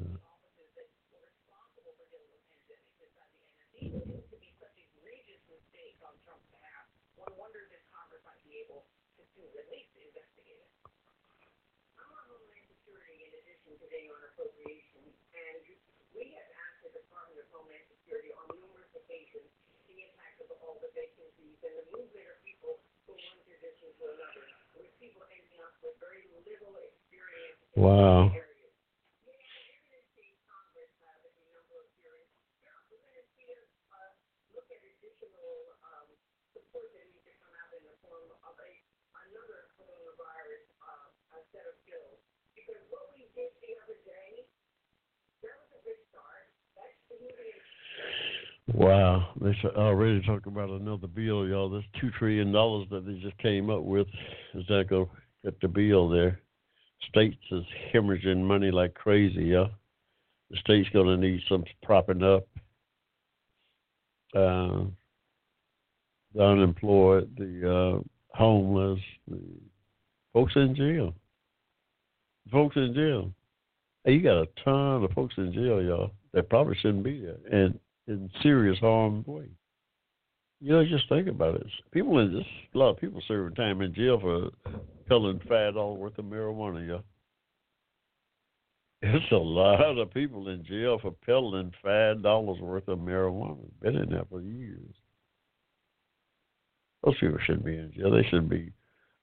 Wow. Wow, they already talking about another bill, y'all. This two trillion dollars that they just came up with is not gonna get the bill there? States is hemorrhaging money like crazy, yeah. The state's gonna need some propping up. Uh, the unemployed, the uh, homeless, the folks in jail. Folks in jail. Hey, you got a ton of folks in jail, y'all. That probably shouldn't be there. And in serious harm way. You know, just think about it. People in just a lot of people serving time in jail for peddling five dollars worth of marijuana. Yeah, it's a lot of people in jail for peddling five dollars worth of marijuana. Been in there for years. Those people shouldn't be in jail. They should be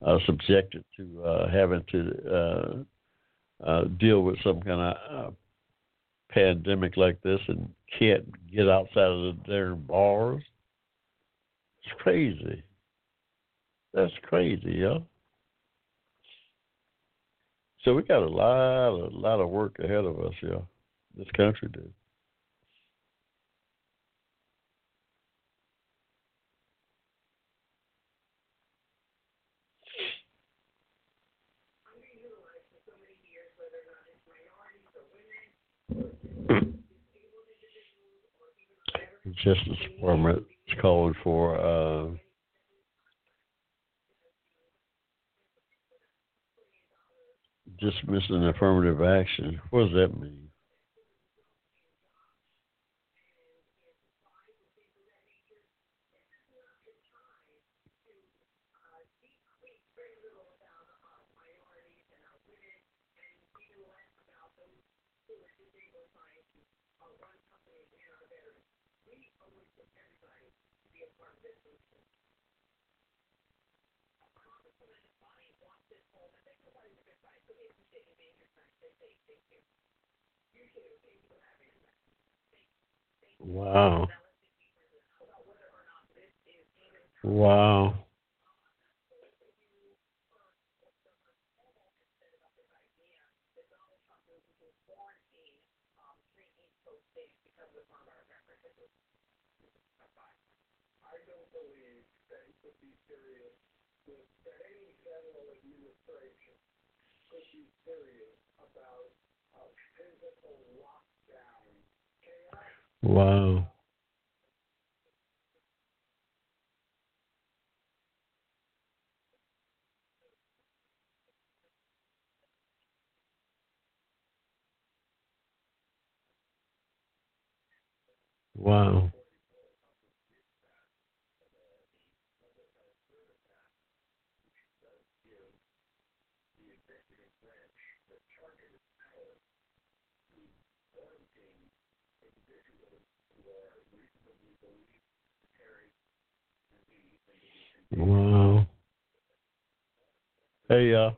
uh, subjected to uh, having to uh, uh, deal with some kind of uh, pandemic like this and can't get outside of their bars. It's crazy. That's crazy, yo. So we got a lot, a lot of work ahead of us, yo. This country did. Justice Department is calling for uh, dismissing affirmative action. What does that mean? Wow. Wow. Wow. Wow. Wow. Hey, uh,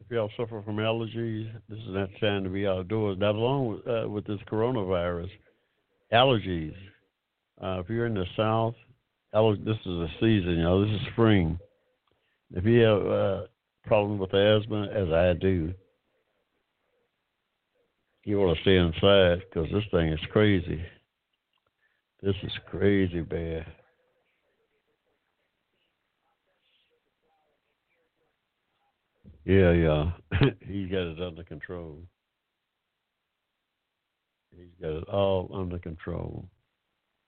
if y'all suffer from allergies, this is that time to be outdoors. Not along with, uh, with this coronavirus, allergies. Uh, if you're in the South, aller- this is a season. You know, this is spring. If you have uh, problems with asthma, as I do, you want to stay inside because this thing is crazy. This is crazy bad. Yeah, yeah. He's got it under control. He's got it all under control.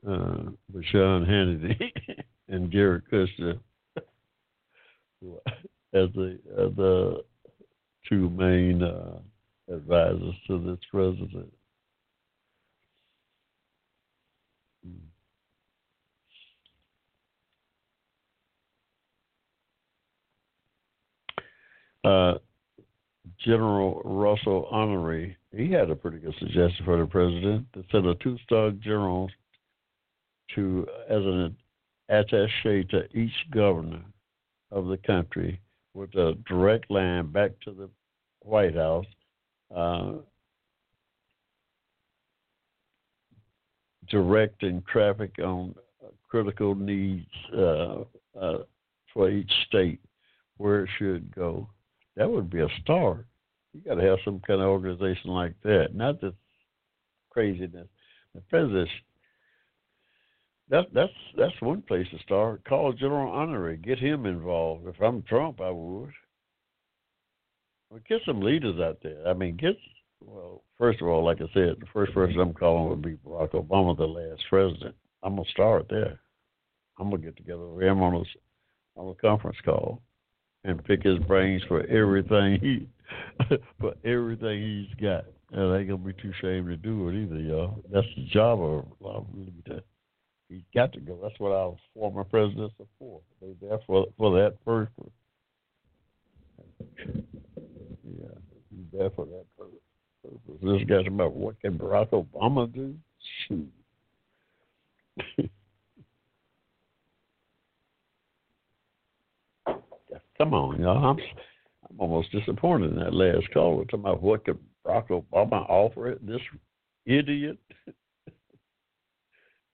Uh, but Sean Hannity and Jared Kushner as the as the two main uh, advisors to this president. Uh, General Russell Honoré, he had a pretty good suggestion for the president to send a two-star general to as an attaché to each governor of the country with a direct line back to the White House. Uh, directing traffic on critical needs uh, uh, for each state where it should go. That would be a start. You got to have some kind of organization like that, not this craziness. The president that, that's that's one place to start. Call General Honoré, get him involved. If I'm Trump, I would. Well, get some leaders out there. I mean, get well. First of all, like I said, the first person I'm calling would be Barack Obama, the last president. I'm gonna start there. I'm gonna get together with him on a on a conference call and pick his brains for everything he for everything he's got. And they ain't gonna be too ashamed to do it either, y'all. That's the job of a lot He's got to go. That's what our former presidents are for. They're there for for that purpose. Yeah, he's there for that purpose. This guy's about what can Barack Obama do? Shoot. Come on, y'all. I'm I'm almost disappointed in that last call. We're talking about what could Barack Obama offer it. This idiot.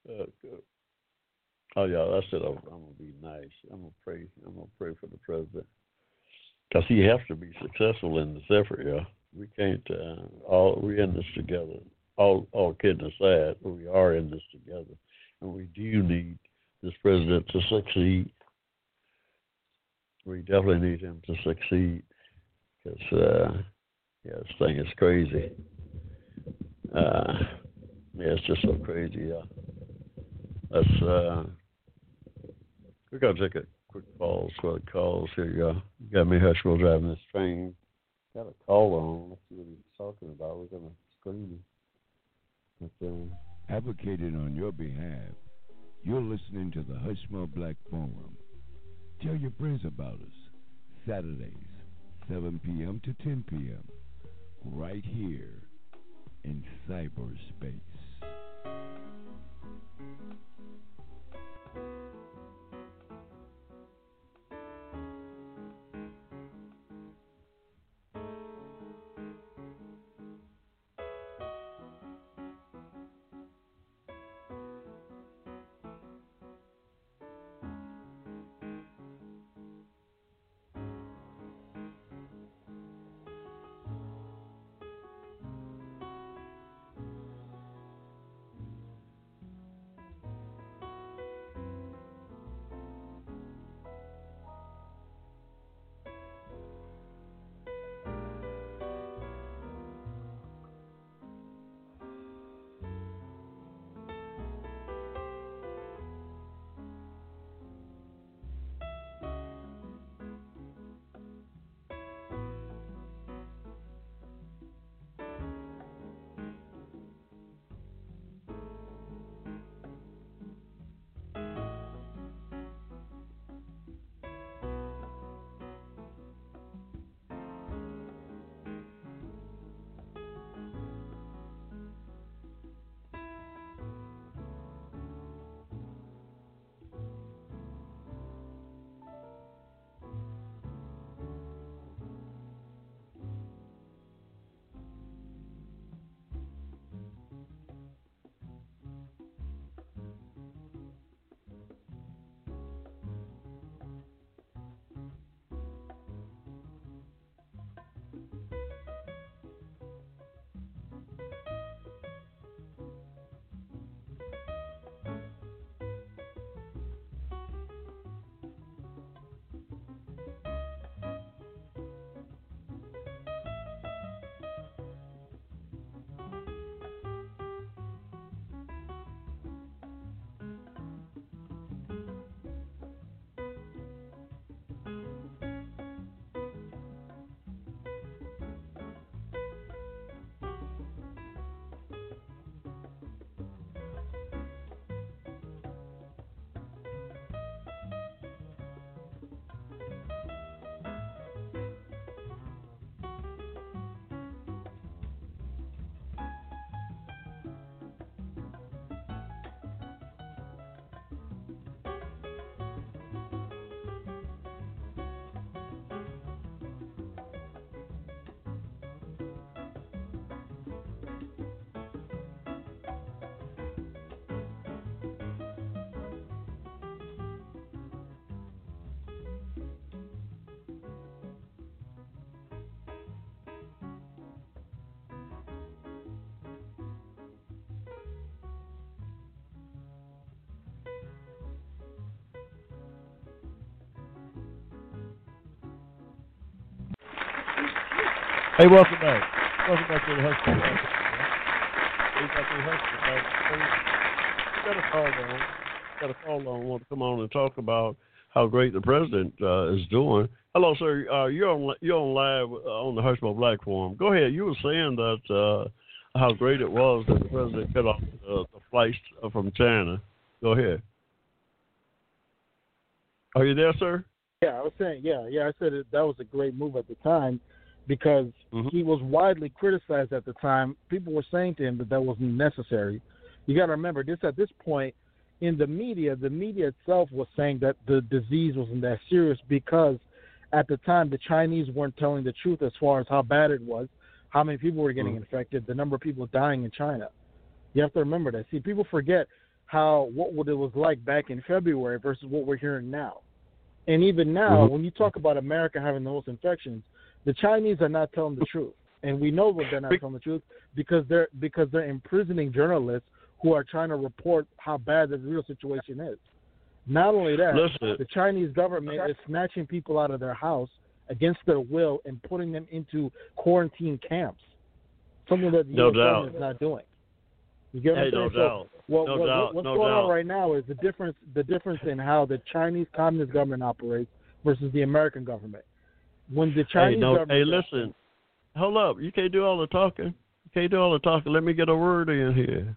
Oh, oh yeah, I said I'm, I'm gonna be nice. I'm gonna pray. I'm gonna pray for the president because he has to be successful in this effort. Yeah, we can't. Uh, all we're in this together. All all kidding aside, we are in this together, and we do need this president to succeed. We definitely need him to succeed because uh, yeah, this thing is crazy. Uh, yeah, it's just so crazy. Yeah. Let's uh, we're gonna take a quick pause for the calls here. You, go. you got me hush while driving this train. Got a call on. Let's see what he's talking about. We're gonna screen him. But, um, Advocated on your behalf. You're listening to the Hushmo Black Forum. Tell your friends about us. Saturdays, 7 p.m. to 10 p.m. Right here in cyberspace. Hey, welcome back. Welcome back to the Hustle. We got the back. Got a call on. Got a call on. Want to come on and talk about how great the president uh, is doing. Hello, sir. Uh, you're on you're on live uh, on the Hushmo Black Forum. Go ahead. You were saying that uh, how great it was that the president cut off the flights from China. Go ahead. Are you there, sir? Yeah, I was saying, yeah, yeah. I said it, that was a great move at the time because Mhm. he was widely criticized at the time. People were saying to him that that wasn't necessary. You got to remember this at this point in the media, the media itself was saying that the disease wasn't that serious because at the time the Chinese weren't telling the truth as far as how bad it was, how many people were getting Mhm. infected, the number of people dying in China. You have to remember that. See, people forget how what it was like back in February versus what we're hearing now. And even now, Mhm. when you talk about America having the most infections, the Chinese are not telling the truth, and we know that they're not telling the truth because they're because they're imprisoning journalists who are trying to report how bad the real situation is. Not only that, Listen. the Chinese government is snatching people out of their house against their will and putting them into quarantine camps. Something that the No U.S. government is not doing. You get what Hey, I'm saying? no So doubt. what, No what, doubt, what's no going doubt. on right now is the difference the difference in how the Chinese communist government operates versus the American government. When the Chinese hey, no, government hey, listen. Hold up. You can't do all the talking. You can't do all the talking. Let me get a word in here.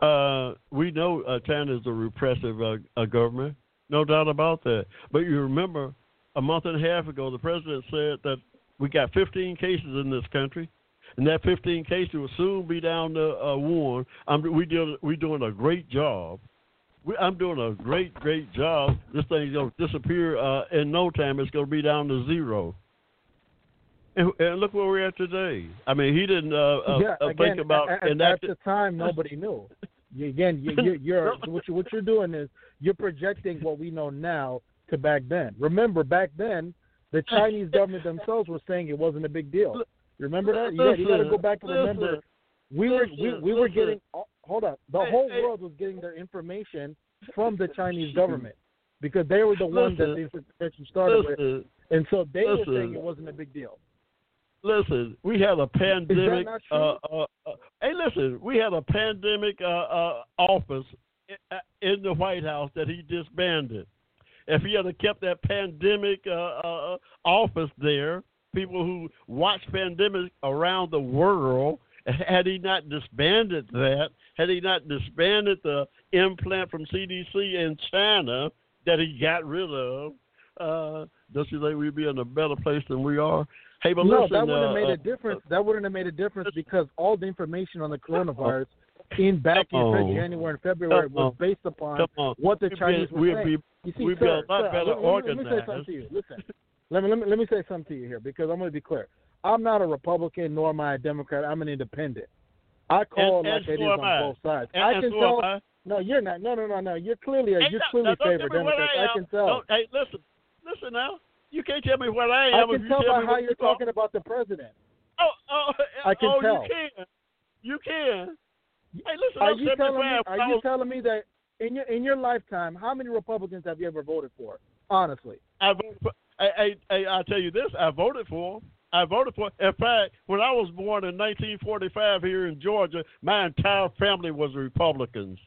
Uh, we know uh, China is a repressive uh, government, no doubt about that. But you remember, a month and a half ago, the president said that we got 15 cases in this country, and that 15 cases will soon be down to uh, one. I'm, we do, we doing a great job. We, I'm doing a great, great job. This thing's gonna disappear uh, in no time. It's gonna be down to zero. And, and look where we're at today. I mean, he didn't uh, uh, yeah, uh, again, think about at, at, at the time nobody knew. You, again, you, you, you're what, you, what you're doing is you're projecting what we know now to back then. Remember, back then, the Chinese government themselves were saying it wasn't a big deal. You remember that? You got, you got to go back and remember. We were we, we were getting oh, hold up. The Hey, whole hey. world was getting their information from the Chinese government because they were the ones that the information started with, and so they were listen. saying it wasn't a big deal. listen. We had a pandemic. uh, uh, uh, hey, listen. We had a pandemic uh, uh, office uh, in the White House that he disbanded. If he had kept that pandemic uh, uh, office there, people who watch pandemics around the world, had he not disbanded that, had he not disbanded the implant from CDC in China that he got rid of, uh, don't you think we'd be in a better place than we are? Hey, but no, listen, that wouldn't have uh, made uh, a difference. that wouldn't have made a difference because all the information on the coronavirus in back in on. January and February Come was based upon what the be- Chinese were saying. be- you see, we'd be a lot sir, better let, let me- let me say something to you. Listen, let me, let me let me say something to you here because I'm going to be clear. I'm not a Republican nor am I a Democrat. I'm an independent. I call And- like and it is on I. both sides. And, I can tell. I. No, you're not. No, no, no, no. You're clearly a, you're no, clearly no, favor tell Democrats. I, I can tell. Don't- hey, listen, listen now. You can't tell me what I I am. if can you tell by me how you're talking about the president. Oh, oh, eh, I can oh, tell. you can. You can. Hey, listen, Are you telling me? Are you telling me that in your in your lifetime, how many Republicans have you ever voted for? Honestly, I voted for, I, I, I, I'll tell you this. I voted for him. I voted for. In fact, when I was born in 1945 here in Georgia, my entire family was Republicans.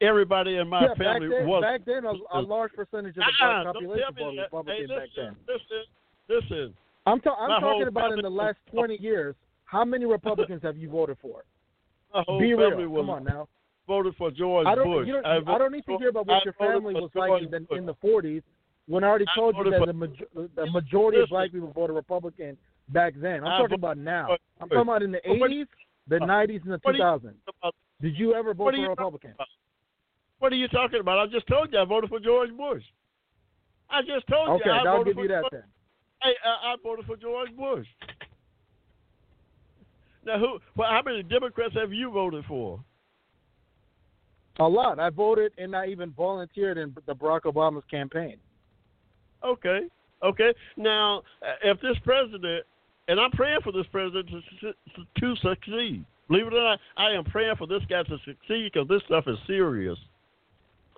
Everybody in my yeah. Back family then, was. back then, a, a large percentage of the black population tell me voted that. Republican hey, back then. listen, listen. I'm ta- I'm talking about in the last 20 years. How many Republicans have you voted for? My whole Be real. was Come on now. voted for George I don't. Bush. Don't, I, I, don't need to hear about what I your family was like in the, in the 40s. When I already I told you that for- the, major- the majority of black people voted Republican back then. I'm I talking about now. for I'm talking about in the 80s, the 90s, and the what do you- 2000s. Did you ever vote for a Republican? What are you talking about? I just told you I voted for George Bush. I just told Okay, you I I'll give you that George- then. Hey, I, I voted for George Bush. Now, who? Well, how many Democrats have you voted for? A lot. I voted and I even volunteered in the Barack Obama's campaign. Okay, okay. Now, uh, if this president, and I'm praying for this president to, to succeed. Believe it or not, I am praying for this guy to succeed because this stuff is serious.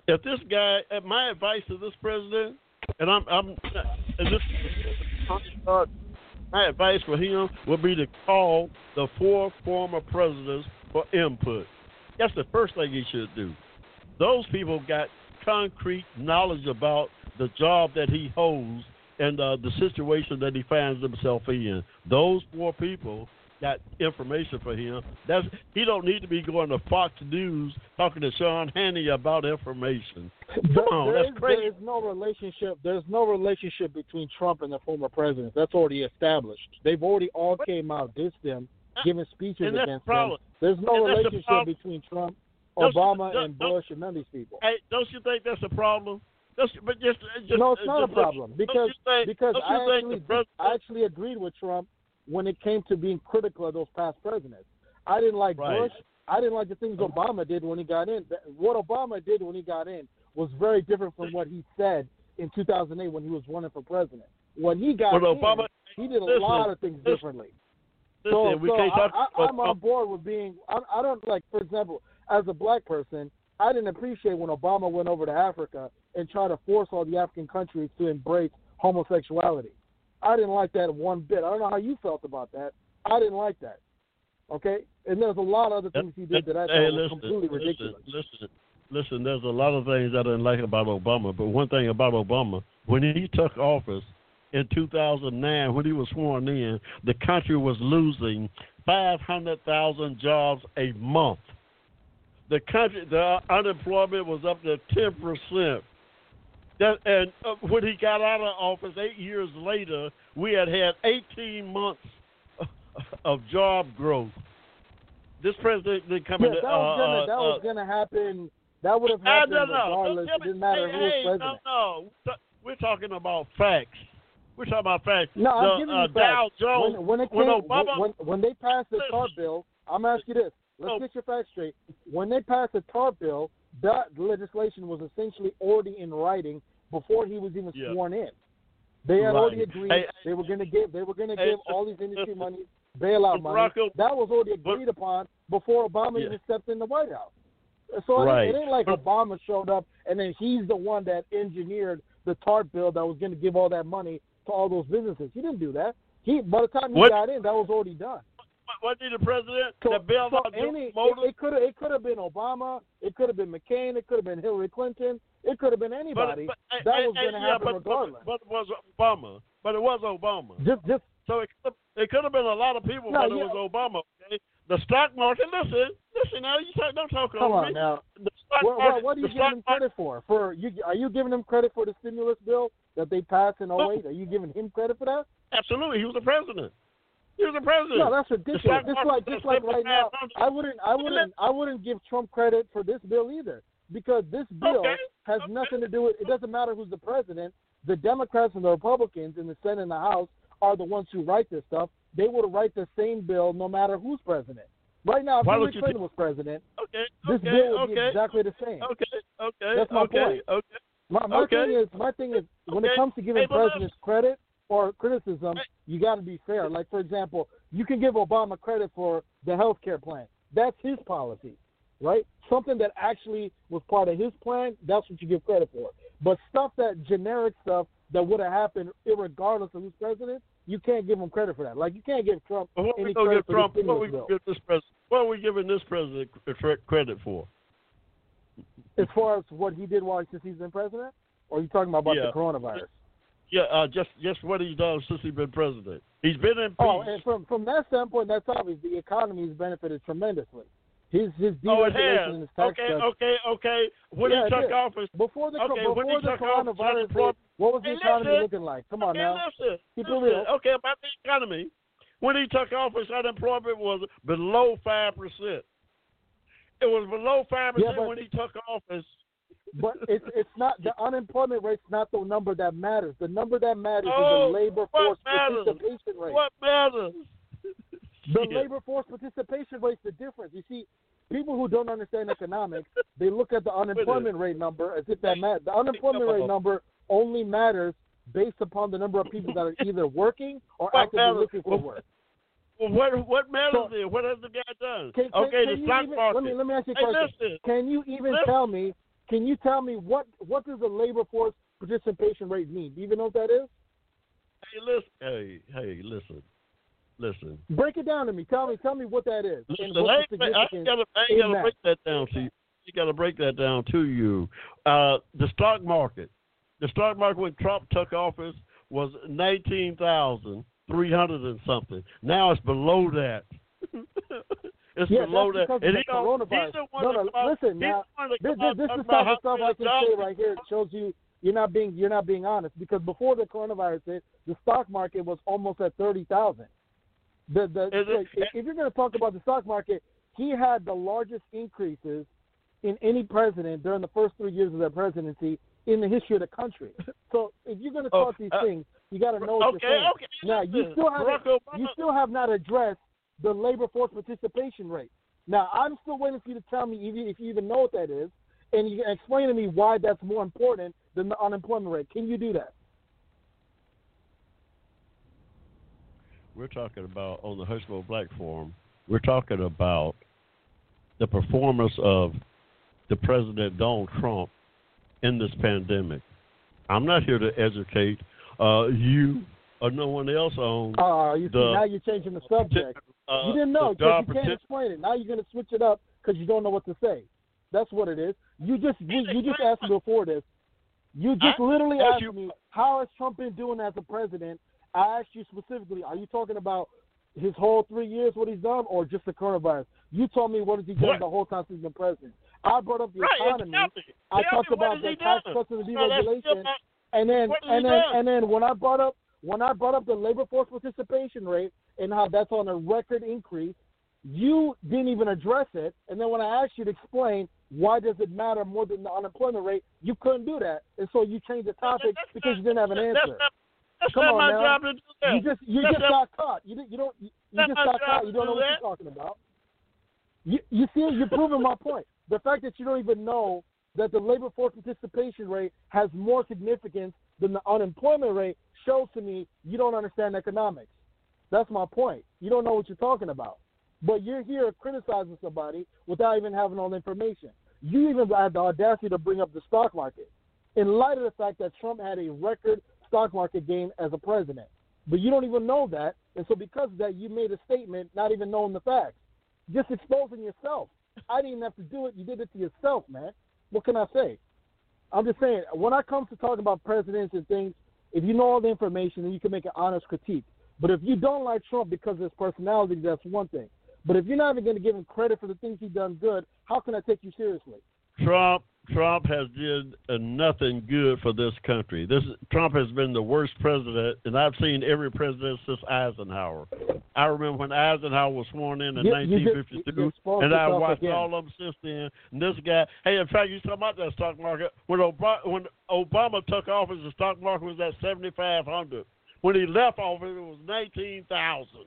If this guy, uh, my advice to this president, and I'm, I'm, and this, my advice for him would be to call the four former presidents for input. That's the first thing he should do. Those people got concrete knowledge about the job that he holds and uh, the situation that he finds himself in. Those four people got information for him. That's he don't need to be going to Fox News talking to Sean Hannity about information. Come There- on, there that's is- crazy. There is no relationship. There's no relationship between Trump and the former presidents. That's already established. They've already all came out, dissed them, giving speeches And against the them. There's no And that's the relationship between Trump, Don't Obama, and Bush, and none of these people. Hey, don't you think that's a problem? Don't but just, uh, just no, it's uh, not a just look- problem because think, because I actually I actually agreed with Trump when it came to being critical of those past presidents. I didn't like Right. Bush. I didn't like the things Obama did when he got in. What Obama did when he got in was very different from what he said in 2008 when he was running for president. When he got Well, in, Obama- he did a listen, lot of things listen, differently. listen, So, we so can't talk I, I, about I'm on board with being. I, I don't like, for example, as a black person, I didn't appreciate when Obama went over to Africa and tried to force all the African countries to embrace homosexuality. I didn't like that one bit. I don't know how you felt about that. I didn't like that. Okay, and there's a lot of other things he did that I thought hey, listen, completely listen, ridiculous. Listen, listen, there's a lot of things I didn't like about Obama, but one thing about Obama, when he took office in 2009, when he was sworn in, the country was losing 500,000 jobs a month. The country, the unemployment was up to 10 percent. That, and uh, when he got out of office eight years later, we had had 18 months of job growth. This president didn't come in. that uh, was gonna uh, that uh, was gonna happen. That would have I happened don't know. regardless. Don't It didn't matter hey, who was president. No, no. We're talking about facts. We're talking about facts. No, I'm the, giving uh, you facts. Dow Jones. when, when it when came, Obama- when, when they passed the TARP bill, I'm gonna ask you this. Let's Oh. get your facts straight. When they passed the TARP bill, that legislation was essentially already in writing before he was even Yeah. sworn in. They had Right. already agreed Hey, they were going to give they were going to hey, give all these industry money, bailout money. Barack That was already agreed upon before Obama Yeah. even stepped in the White House. So it, Right. ain't, it ain't like But- Obama showed up and then he's the one that engineered the TARP bill that was going to give all that money to all those businesses. He didn't do that. He by the time he What- got in, that was already done. Wasn't he the president So, that bailed so out any, Motors? it could have it could have been Obama, it could have been McCain, it could have been Hillary Clinton, it could have been anybody. But, but, that hey, was going to yeah, happen but, regardless. But, but it was Obama. But it was Obama. just just So it could, it could have been a lot of people, No, but it yeah. was Obama. Okay? The stock market. Listen, listen. Now you talk, don't talk come on me. now. The stock What, market. what, what are you the giving him credit for? For you, are you giving him credit for the stimulus bill that they passed in 08? Are you giving him credit for that? Absolutely, he was the president. Was the president. No, that's ridiculous. Just like just like right now, I wouldn't I wouldn't I wouldn't give Trump credit for this bill either because this bill Okay, has okay. nothing to do with. It doesn't matter who's the president. The Democrats and the Republicans in the Senate and the House are the ones who write this stuff. They would write the same bill no matter who's president. Right now, if Why Hillary Clinton was president, Okay, this okay, bill would be exactly the same. okay, okay, That's my okay, point. okay. My, my Okay. thing is, my thing is, when Okay. it comes to giving Hey, presidents credit or criticism, you got to be fair. Like for example, you can give Obama credit for the health care plan. That's his policy, right? Something that actually was part of his plan. That's what you give credit for. But stuff that generic stuff that would have happened, regardless of who's president, you can't give him credit for that. Like you can't give Trump Well, any credit give for Trump? What we stimulus gonna bill. give this president? What are we giving this president credit for? As far as what he did while since he's been president, or are you talking about, about Yeah. the coronavirus? Yeah, uh, just just what he's done since he's been president. He's been in peace. Oh, and from from that standpoint, that's obvious. The economy has benefited tremendously. His his Oh, it has. and his tax Okay, okay, okay. When Yeah, he took office, Before the Okay, before when he the took coronavirus, hit, what was the economy listen. looking like? Come on okay, now, listen, listen. Okay, about the economy. When he took office, unemployment was below five percent. It was below five Yeah, percent when he took office. But it's it's not the unemployment rate's not the number that matters. The number that matters Oh, is the oh, labor force matters? participation rate. What matters? The Yeah. labor force participation rate's the difference. You see, people who don't understand economics, they look at the unemployment rate number as if that matters. The unemployment rate number only matters based upon the number of people that are either working or What actively matters? looking for work. Well, what what matters So- then? What has the guy done? Can, can, okay, can the stock even, market. Let me let me ask you a hey, question. listen. Can you even Listen. tell me? Can you tell me what what does the labor force participation rate mean? Do you even know what that is? Hey, listen. Hey, hey, listen. Listen. Break it down to me. Tell me, tell me what that is. Listen, I ain't, I ain't gotta, I ain't gotta that? break that down to you. You gotta break that down to you. Uh, the stock market. The stock market when Trump took office was nineteen thousand three hundred and something. Now it's below that. it's Yeah, that's that. because And the don't- coronavirus. the No, no, listen, now, the This, this, this is the type of stuff I can say right here. It shows you you're not being you're not being honest because before the coronavirus hit, the stock market was almost at thirty thousand. The the it- if, if you're going to talk about the stock market, he had the largest increases in any president during the first three years of their presidency in the history of the country. So if you're going to Oh, talk these uh, things, you got to know what okay, you're saying. okay. Now you still Obama, you still have not addressed the labor force participation rate. Now I'm still waiting for you to tell me if you, if you even know what that is, and you can explain to me why that's more important than the unemployment rate. Can you do that? we're talking about on the Hushmo Black Forum, we're talking about the performance of the President Donald Trump in this pandemic. I'm not here to educate uh, you or no one else on Uh, you see, The- now you're changing the subject. Uh, you didn't know because you can't explain it. Now you're going to switch it up because you don't know what to say. That's what it is. You just you, you just asked me before this. You just I literally asked you- me how has Trump been doing as a president. I asked you specifically, are you talking about his whole three years, what he's done, or just the coronavirus? You told me what has he done What? the whole time since he's been president. I brought up the right, economy. exactly. I Tell talked about the tax cuts and the No, that's still deregulation. And then and then done? and then when I brought up when I brought up the labor force participation rate and how that's on a record increase, you didn't even address it. And then when I asked you to explain why does it matter more than the unemployment rate, you couldn't do that, and so you changed the topic That's because not- you didn't have an that's answer. not- That's Come not on my now. job to do that. You just you That's just not- got caught. You you don't you, you just got caught. You don't know do what that. you're talking about. You you see you're proving my point. The fact that you don't even know that the labor force participation rate has more significance than the unemployment rate shows to me you don't understand economics. That's my point. You don't know what you're talking about. But you're here criticizing somebody without even having all the information. You even had the audacity to bring up the stock market in light of the fact that Trump had a record stock market gain as a president. But you don't even know that. And so because of that, you made a statement not even knowing the facts. Just exposing yourself. I didn't have to do it. You did it to yourself, man. What can I say? I'm just saying, when I come to talk about presidents and things, if you know all the information, then you can make an honest critique. But if you don't like Trump because of his personality, that's one thing. But if you're not even going to give him credit for the things he's done good, how can I take you seriously? Trump Trump has did nothing good for this country. This Trump has been the worst president, and I've seen every president since Eisenhower. I remember when Eisenhower was sworn in in You- you just- 1952, you and I watched again. all of them since then. And this guy, hey, in fact, you talking about that stock market when Obama when Obama took office, the stock market was at 7,500. When he left office, it was 19,000.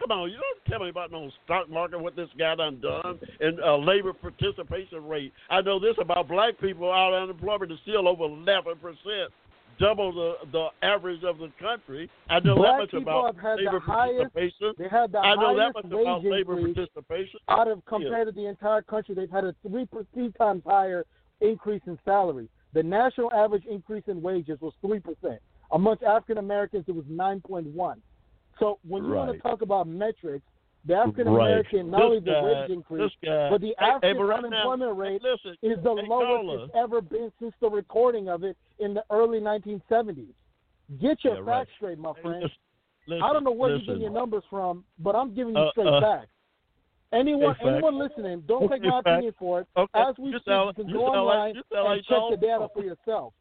Come on, you don't tell me about no stock market, what this guy done done, and uh, labor participation rate. I know this about black people out of unemployment is still over 11 percent, double the the average of the country. I know Black that much about have had the labor highest- participation. They had the I know that highest much about labor participation. out of compared to the entire country. They've had a three three times higher increase in salary. The national average increase in wages was three percent. Amongst African Americans, it was nine point one. So when you want to talk about metrics, the African American not This only the wage increase, but the hey, hey, African right now- unemployment hey, rate listen, is the hey, lowest it's ever been since the recording of it in the early 1970s. Get your Yeah, facts right. straight, my Hey, friend. listen, listen, I don't know where listen. you're getting your numbers from, but I'm giving you Uh, straight uh, facts. Anyone, hey, anyone listening, don't take my opinion for it. Okay, As we you speak, you can go online and check the data for yourself.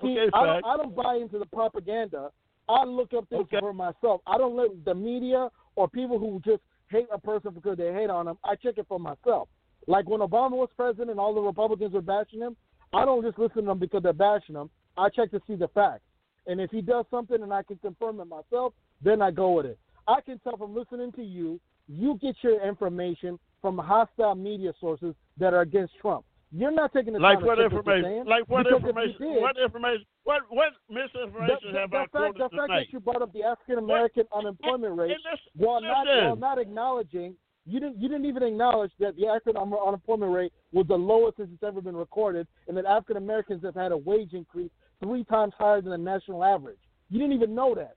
See, Okay, I, don't, I don't buy into the propaganda. I look up things Okay. for myself. I don't let the media or people who just hate a person because they hate on them. I check it for myself. Like when Obama was president and all the Republicans were bashing him, I don't just listen to them because they're bashing him. I check to see the facts. And if he does something and I can confirm it myself, then I go with it. I can tell from listening to you, you get your information from hostile media sources that are against Trump. You're not taking the Like time what to check what you're information? Like what information? did- What information? What what misinformation the, have the I fact, quoted the fact tonight? that you brought up the African American unemployment rate listen, while not while not acknowledging you didn't you didn't even acknowledge that the African un- unemployment rate was the lowest since it's ever been recorded, and that African Americans have had a wage increase three times higher than the national average. You didn't even know that.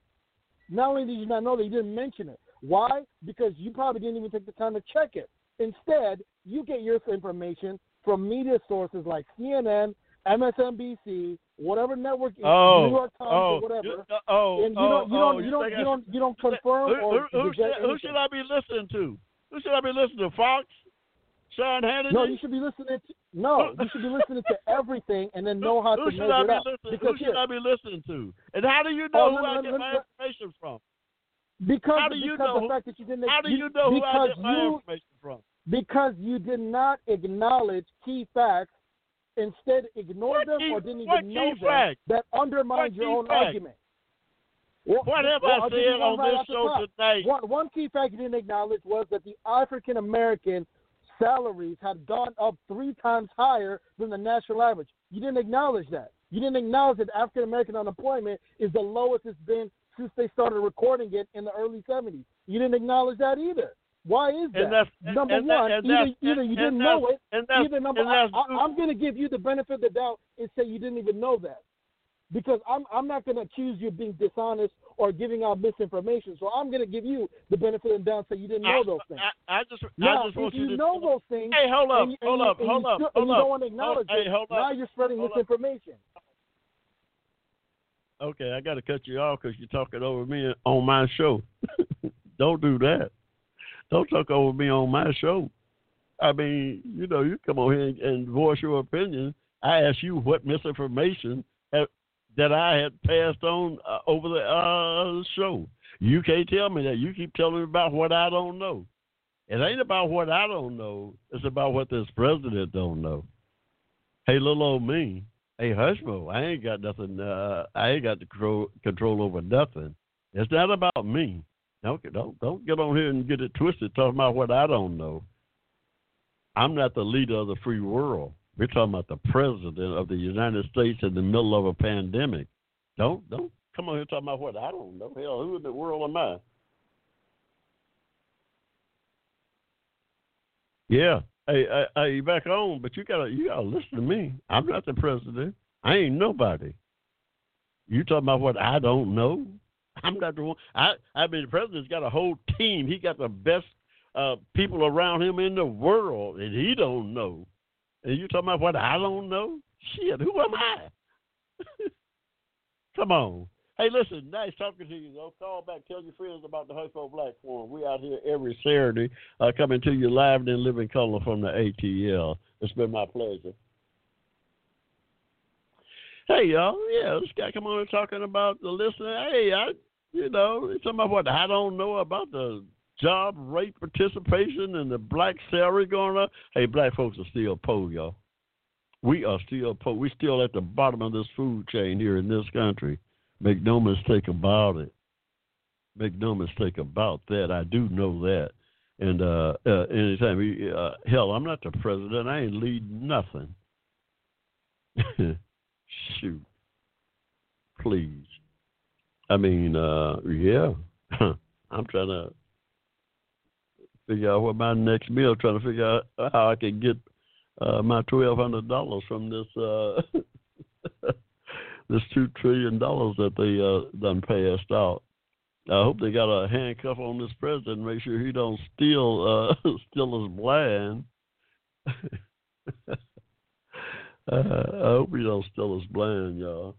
Not only did you not know that, you didn't mention it. Why? Because you probably didn't even take the time to check it. Instead, you get your information from media sources like CNN, MSNBC, whatever network, oh, New York Times, oh, or whatever. Uh, oh, and you oh, don't, you oh, don't, you you don't, you don't, you don't confirm who, or who, who, should, who should I be listening to? Who should I be listening to? Fox? Sean Hannity? No, you should be listening to no, you should be listening to everything and then know how who to measure it out. Because Who should here, I be listening to? And how do you Oh, know who let I get my information from? because how do you because know the who- fact that you didn't How do you know who I get my you information from? Because you did not acknowledge key facts, instead ignored What them key- or didn't even know them, fact? that undermines What your own fact? argument. Well, What have well, I I'll give you said on right this show top. tonight? One, one key fact you didn't acknowledge was that the African American salaries had gone up three times higher than the national average. You didn't acknowledge that. You didn't acknowledge that African American unemployment is the lowest it's been since they started recording it in the early 70s. You didn't acknowledge that either. Why is that? Number and that- one, and either, either you didn't know it, either number I, I'm going to give you the benefit of the doubt and say you didn't even know that because I'm I'm not going to accuse you of being dishonest or giving out misinformation. So I'm going to give you the benefit of the doubt and say you didn't know I, those things. I, I just, now, I just if want you, to know those things, Hey, hold up, you, hold you- up, and hold you up, hold and you up. don't want to acknowledge Hold- it, hey, now up, you're spreading hold up. misinformation. Okay, I got to cut you off because you're talking over me on my show. Don't do that. Don't talk over me on my show. I mean, you know, you come on here and, and voice your opinion. I asked you what misinformation have, that I had passed on uh, over the uh, show. You can't tell me that. You keep telling me about what I don't know. It ain't about what I don't know. It's about what this president don't know. Hey, little old me. Hey, Hushmo, I ain't got nothing. Uh, I ain't got the control over nothing. It's not about me. Don't don't don't get on here and get it twisted talking about what I don't know. I'm not the leader of the free world. We're talking about the president of the United States in the middle of a pandemic. Don't don't come on here talking about what I don't know. Hell, who in the world am I? Yeah. Hey, hey, hey, back on, but you gotta you gotta listen to me. I'm not the president. I ain't nobody. You talking about what I don't know? I'm not the one. I I mean, the president's got a whole team. He got the best uh, people around him in the world, and he don't know. And you talking about what I don't know? Shit, who am I? Come on. Hey, listen, nice talking to you. Though. Call back, tell your friends about the Hushmo Black Forum. We out here every Saturday, uh, coming to you live and in living color from the ATL. It's been my pleasure. Hey, y'all. Yeah, this guy come on and talking about the listener. Hey, I, you know, about what I don't know about the job rate participation and the black salary going up. Hey, black folks are still poor, y'all. We are still poor. We still at the bottom of this food chain here in this country. Make no mistake about it. Make no mistake about that. I do know that. And uh, uh anytime, we, uh, hell, I'm not the president. I ain't leading nothing. Shoot, please. I mean, uh, yeah. I'm trying to figure out what my next meal. Trying to figure out how I can get uh, my twelve hundred dollars from this uh, this two trillion dollars that they uh, done passed out. I hope they got a handcuff on this president, and make sure he don't steal uh, steal his blind. uh, I hope he don't steal his blind, y'all.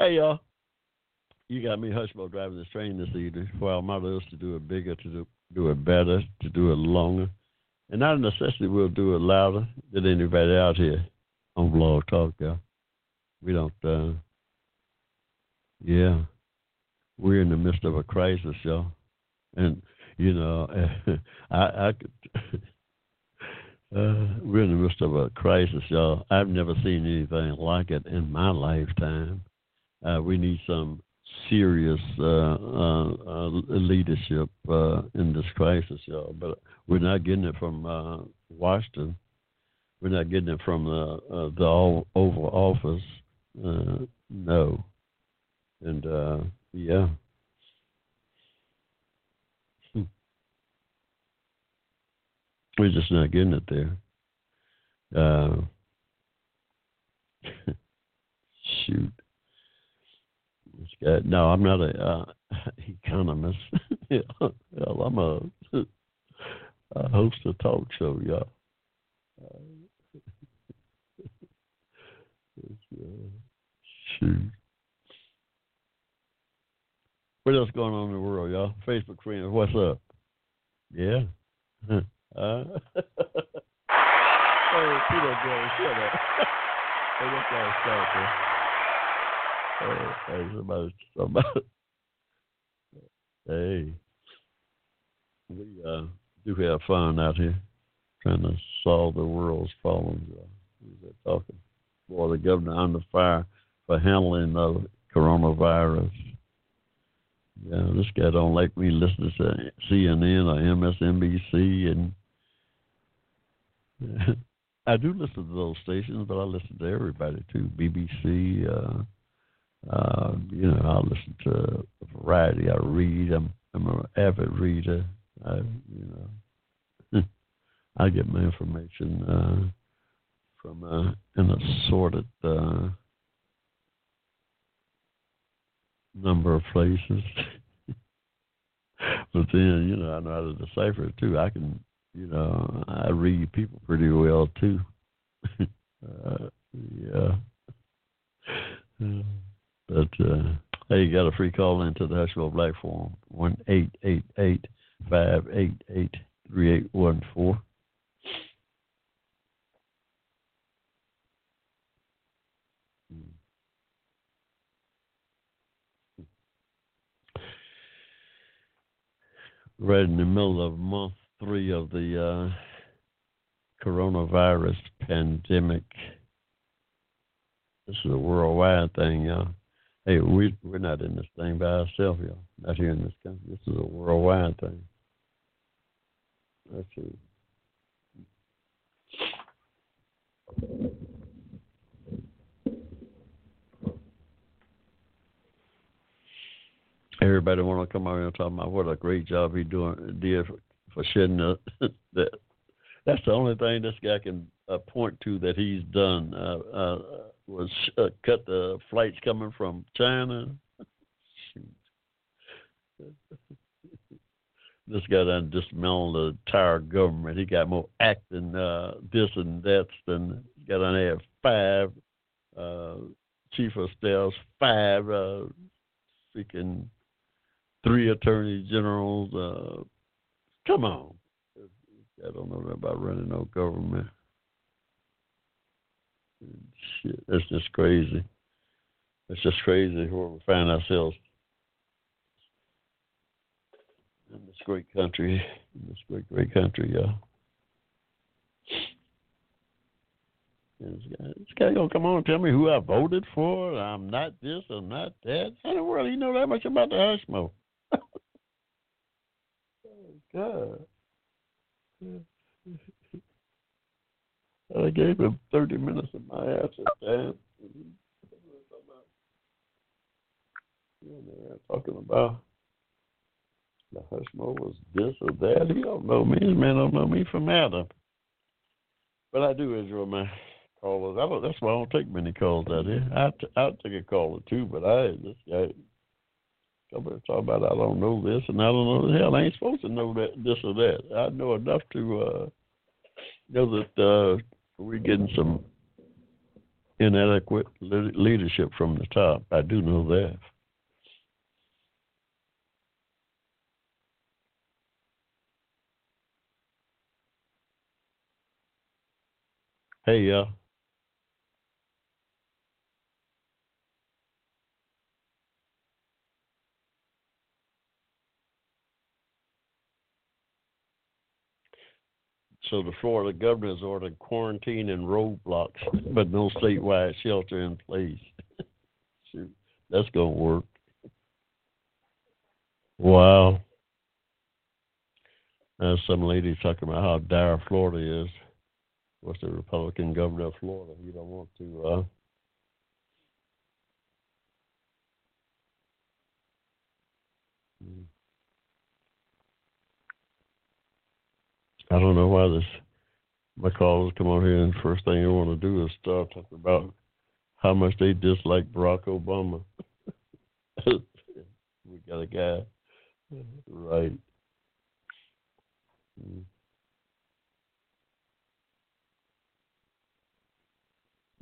Hey, y'all. You got me Hushmo driving this train this evening. Well, my is to do it bigger, to do, do it better, to do it longer. And not a necessity we'll do it louder than anybody out here on Blog Talk, y'all. We don't, uh, yeah. We're in the midst of a crisis, y'all. And, you know, I, I could, uh, we're in the midst of a crisis, y'all. I've never seen anything like it in my lifetime. Uh, we need some serious uh, uh, uh, leadership uh, in this crisis, y'all. But we're not getting it from uh, Washington. We're not getting it from the the Oval Office. No, and yeah. Hmm. We're just not getting it there. Uh, shoot. Guy. No, I'm not a uh, economist. I'm a, host of talk show, y'all. Uh, shoot. What else going on in the world, y'all? Facebook friends, what's up? Yeah. Uh, oh, Peter Joe, shut up. hey, that's all somebody, somebody. Hey, we uh, do have fun out here trying to solve the world's problems. Uh, who's that talking? Boy, the governor under fire for handling the coronavirus. Yeah, this guy don't like me listening to CNN or MSNBC, and I do listen to those stations, but I listen to everybody too. BBC, uh, uh, you know, I listen to a variety. I read. I'm I'm an avid reader. I, you know, I get my information uh, from uh, an assorted uh, number of places. but then, you know, I know how to decipher it too. I can, you know, I read people pretty well too. uh, yeah. But uh, hey, you got a free call into the Hushmo Black Forum one eight eight eight five eight eight three eight one four. right in the middle of month three of the uh, coronavirus pandemic. This is a worldwide thing, y'all. Hey, we we're not in this thing by ourselves, y'all. Not here in this country. This is a worldwide thing. Let's see. everybody want to come out here and talk about what a great job he doing did for, for shedding the, that. That's the only thing this guy can uh, point to that he's done uh, uh, was uh, cut the flights coming from China. this guy done dismantled the entire government. He got more acting uh, this and that than he got on have five uh, chief of staffs, five uh, freaking three attorney generals. Uh, come on. I don't know about running no government. Shit, that's just crazy. It's just crazy where we find ourselves in this great country, in this great, great country, y'all. This guy, gonna come on and tell me who I voted for. I'm not this, I'm not that. How in the world do you know that much about the Hushmo? God. I gave him 30 minutes of my ass time. talking about the Hushmo was this or that. He don't know me. This man don't know me from Adam. But I do enjoy my callers. I don't, that's why I don't take many calls out here. I t- I'll take a call or two, but I this guy Somebody talk about I don't know this and I don't know the hell. I ain't supposed to know that this or that. I know enough to uh, know that uh, we're getting some inadequate leadership from the top. I do know that. Hey, y'all. So the Florida governor has ordered quarantine and roadblocks, but no statewide shelter in place. Shoot, that's gonna work. Wow. Now some lady talking about how dire Florida is. What's the Republican governor of Florida? You don't want to uh I don't know why this my callers come on here and first thing they want to do is start talking about how much they dislike Barack Obama. we got a guy. Right. Mm.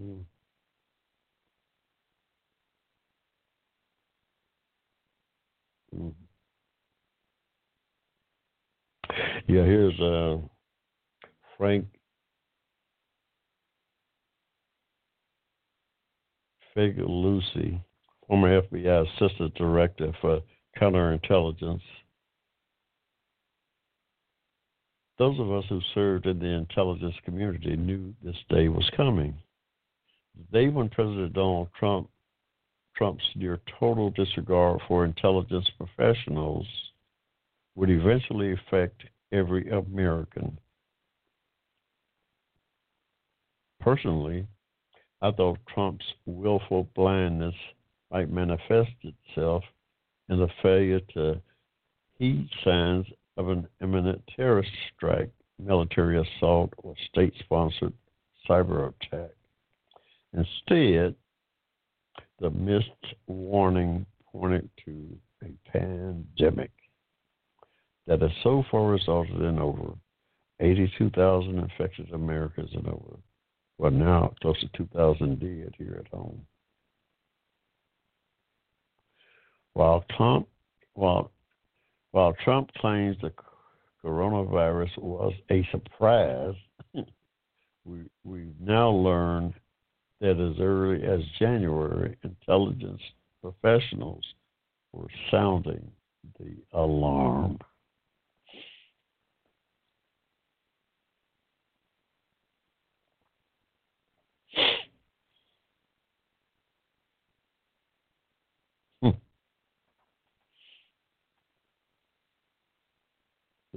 Mm. Yeah, here's uh, Frank Figliuzzi, former FBI Assistant Director for Counterintelligence. Those of us who served in the intelligence community knew this day was coming. The day when President Donald Trump Trump's near total disregard for intelligence professionals would eventually affect every American. Personally, I thought Trump's willful blindness might manifest itself in the failure to heed signs of an imminent terrorist strike, military assault, or state sponsored cyber attack. Instead, the missed warning pointed to a pandemic that has so far resulted in over 82,000 infected Americans and over, well, now close to 2,000 dead here at home. While Trump, while, while Trump claims the coronavirus was a surprise, we, we've now learned that as early as January, intelligence professionals were sounding the alarm.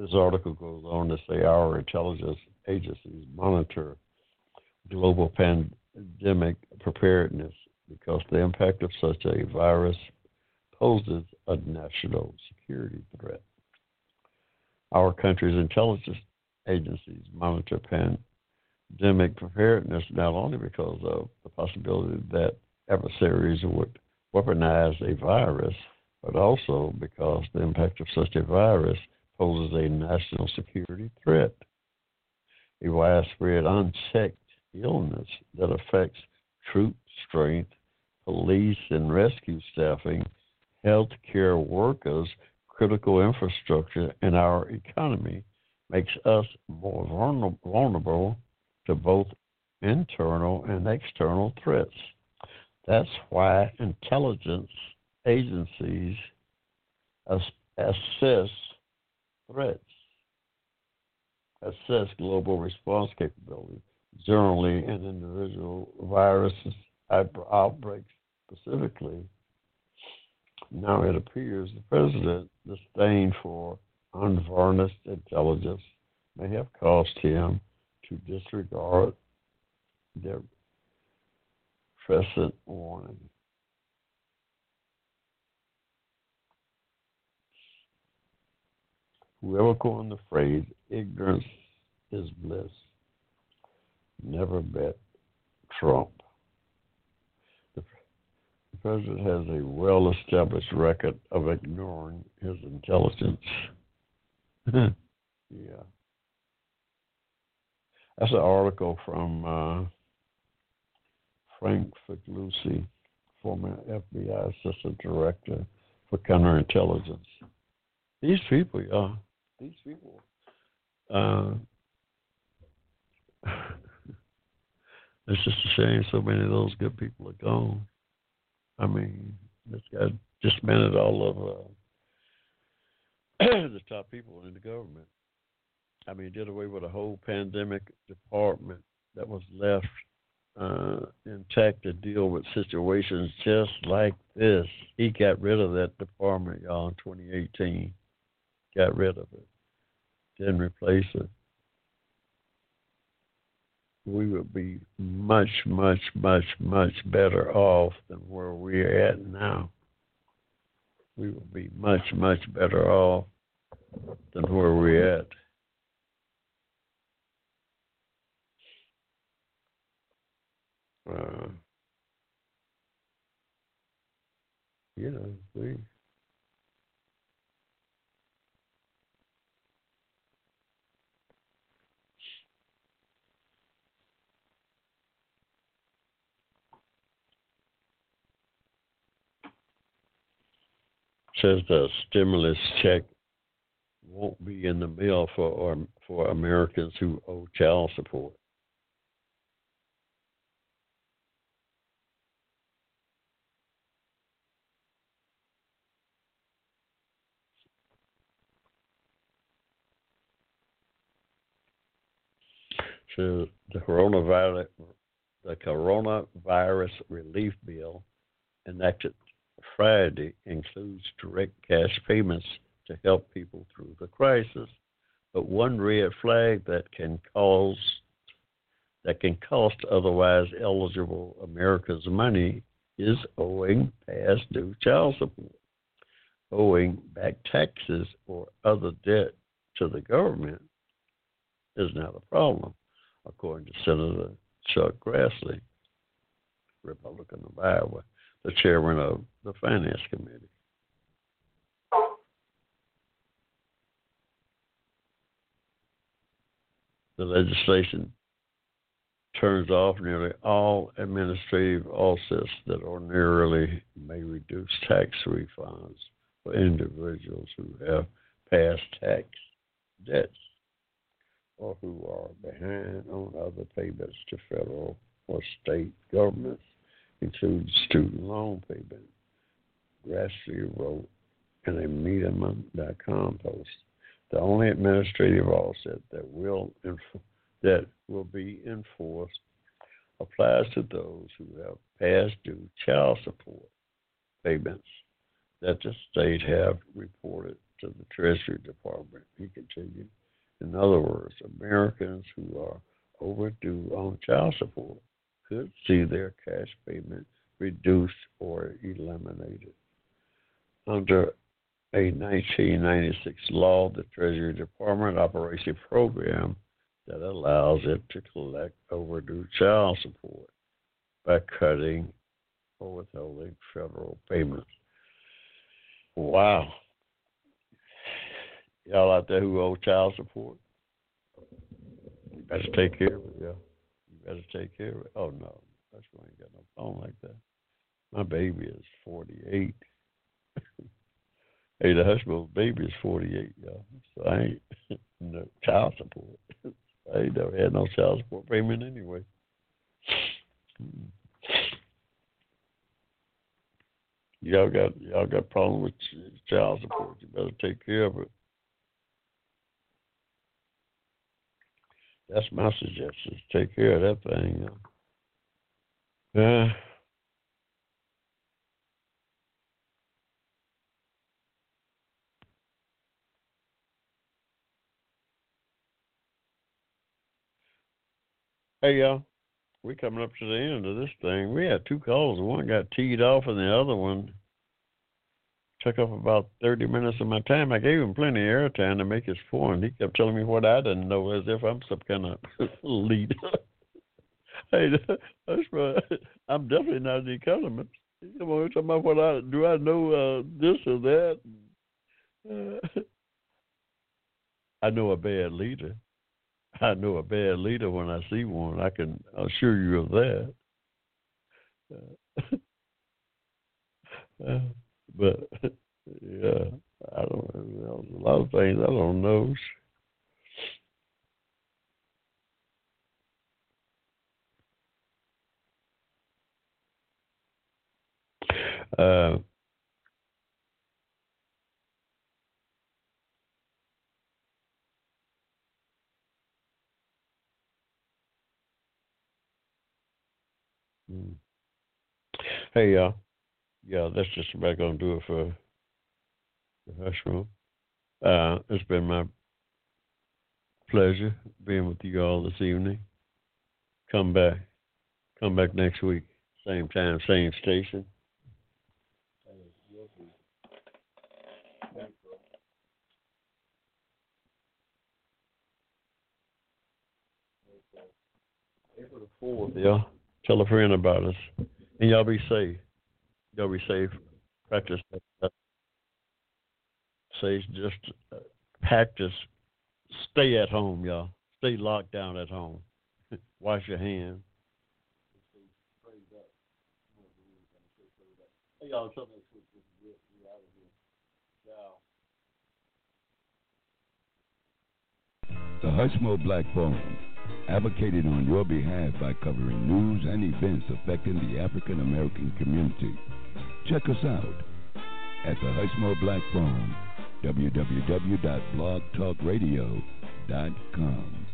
This article goes on to say our intelligence agencies monitor global pandemic preparedness because the impact of such a virus poses a national security threat. Our country's intelligence agencies monitor pandemic preparedness not only because of the possibility that adversaries would weaponize a virus, but also because the impact of such a virus poses a national security threat. A widespread, unchecked illness that affects troop strength, police and rescue staffing, healthcare workers, critical infrastructure, and our economy makes us more vulnerable to both internal and external threats. That's why intelligence agencies assess threats, assess global response capability, generally in individual viruses outbreaks specifically. Now it appears the president's disdain for unvarnished intelligence may have caused him to disregard their present warning. Whoever coined the phrase ignorance is bliss never met Trump. The, the president has a well established record of ignoring his intelligence. yeah. That's an article from uh, Frank Figliuzzi, former FBI Assistant Director for Counterintelligence. These people, uh, these people, uh, It's just a shame so many of those good people are gone. I mean, this guy disbanded all of uh, the top people in the government. I mean, he did away with a whole pandemic department that was left uh, intact to deal with situations just like this. He got rid of that department, y'all, in 2018. Got rid of it. Didn't replace it we would be much, much, much, much better off than where we're at now. We would be much, much better off than where we're at. Uh, you know, we says the stimulus check won't be in the mail for or, for Americans who owe child support. So the coronavirus, the coronavirus relief bill enacted Friday includes direct cash payments to help people through the crisis. But one red flag that can cause that can cost otherwise eligible Americans money is owing past due child support. Owing back taxes or other debt to the government is not a problem, according to Senator Chuck Grassley, Republican of Iowa the chairman of the Finance Committee. The legislation turns off nearly all administrative offsets that ordinarily may reduce tax refunds for individuals who have past tax debts or who are behind on other payments to federal or state governments includes student loan payment. Grassley wrote in a Medium.com post, the only administrative offset that will inf- that will be enforced applies to those who have past due child support payments that the state have reported to the Treasury Department. He continued. In other words, Americans who are overdue on child support could see their cash payment reduced or eliminated. Under a 1996 law, the Treasury Department operates a program that allows it to collect overdue child support by cutting or withholding federal payments. Wow. Y'all out there who owe child support, better take care of it, yeah better take care of it. Oh no, that's why I ain't got no phone like that. My baby is forty eight. hey, the Hushmo's baby is forty eight, y'all. So I ain't no child support. I ain't never had no child support payment anyway. Hmm. Y'all got y'all got problem with child support. You better take care of it. That's my suggestion. Take care of that thing. Yeah. Hey y'all, we coming up to the end of this thing. We had two calls. One got teed off, and the other one took up about 30 minutes of my time. I gave him plenty of airtime to make his point. He kept telling me what I didn't know as if I'm some kind of leader. hey, that's right. I'm definitely not an economist. Come on, talking about what I do. I know uh, this or that. Uh, I know a bad leader. I know a bad leader when I see one. I can assure you of that. Uh, uh but yeah, I don't know. A lot of things I don't know. Uh, hmm. Hey, y'all yeah, that's just about going to do it for the Hushmo. Uh, it's been my pleasure being with you all this evening. Come back, come back next week, same time, same station. April the fourth, y'all. Tell a friend about us, and y'all be safe. Y'all be safe. practice. Say just uh, practice. Stay at home, y'all. Stay locked down at home. Wash your hands. Hey, y'all, The Hushmo Black Forum, advocated on your behalf by covering news and events affecting the African American community. Check us out at the Hushmo Black Forum, www.blogtalkradio.com.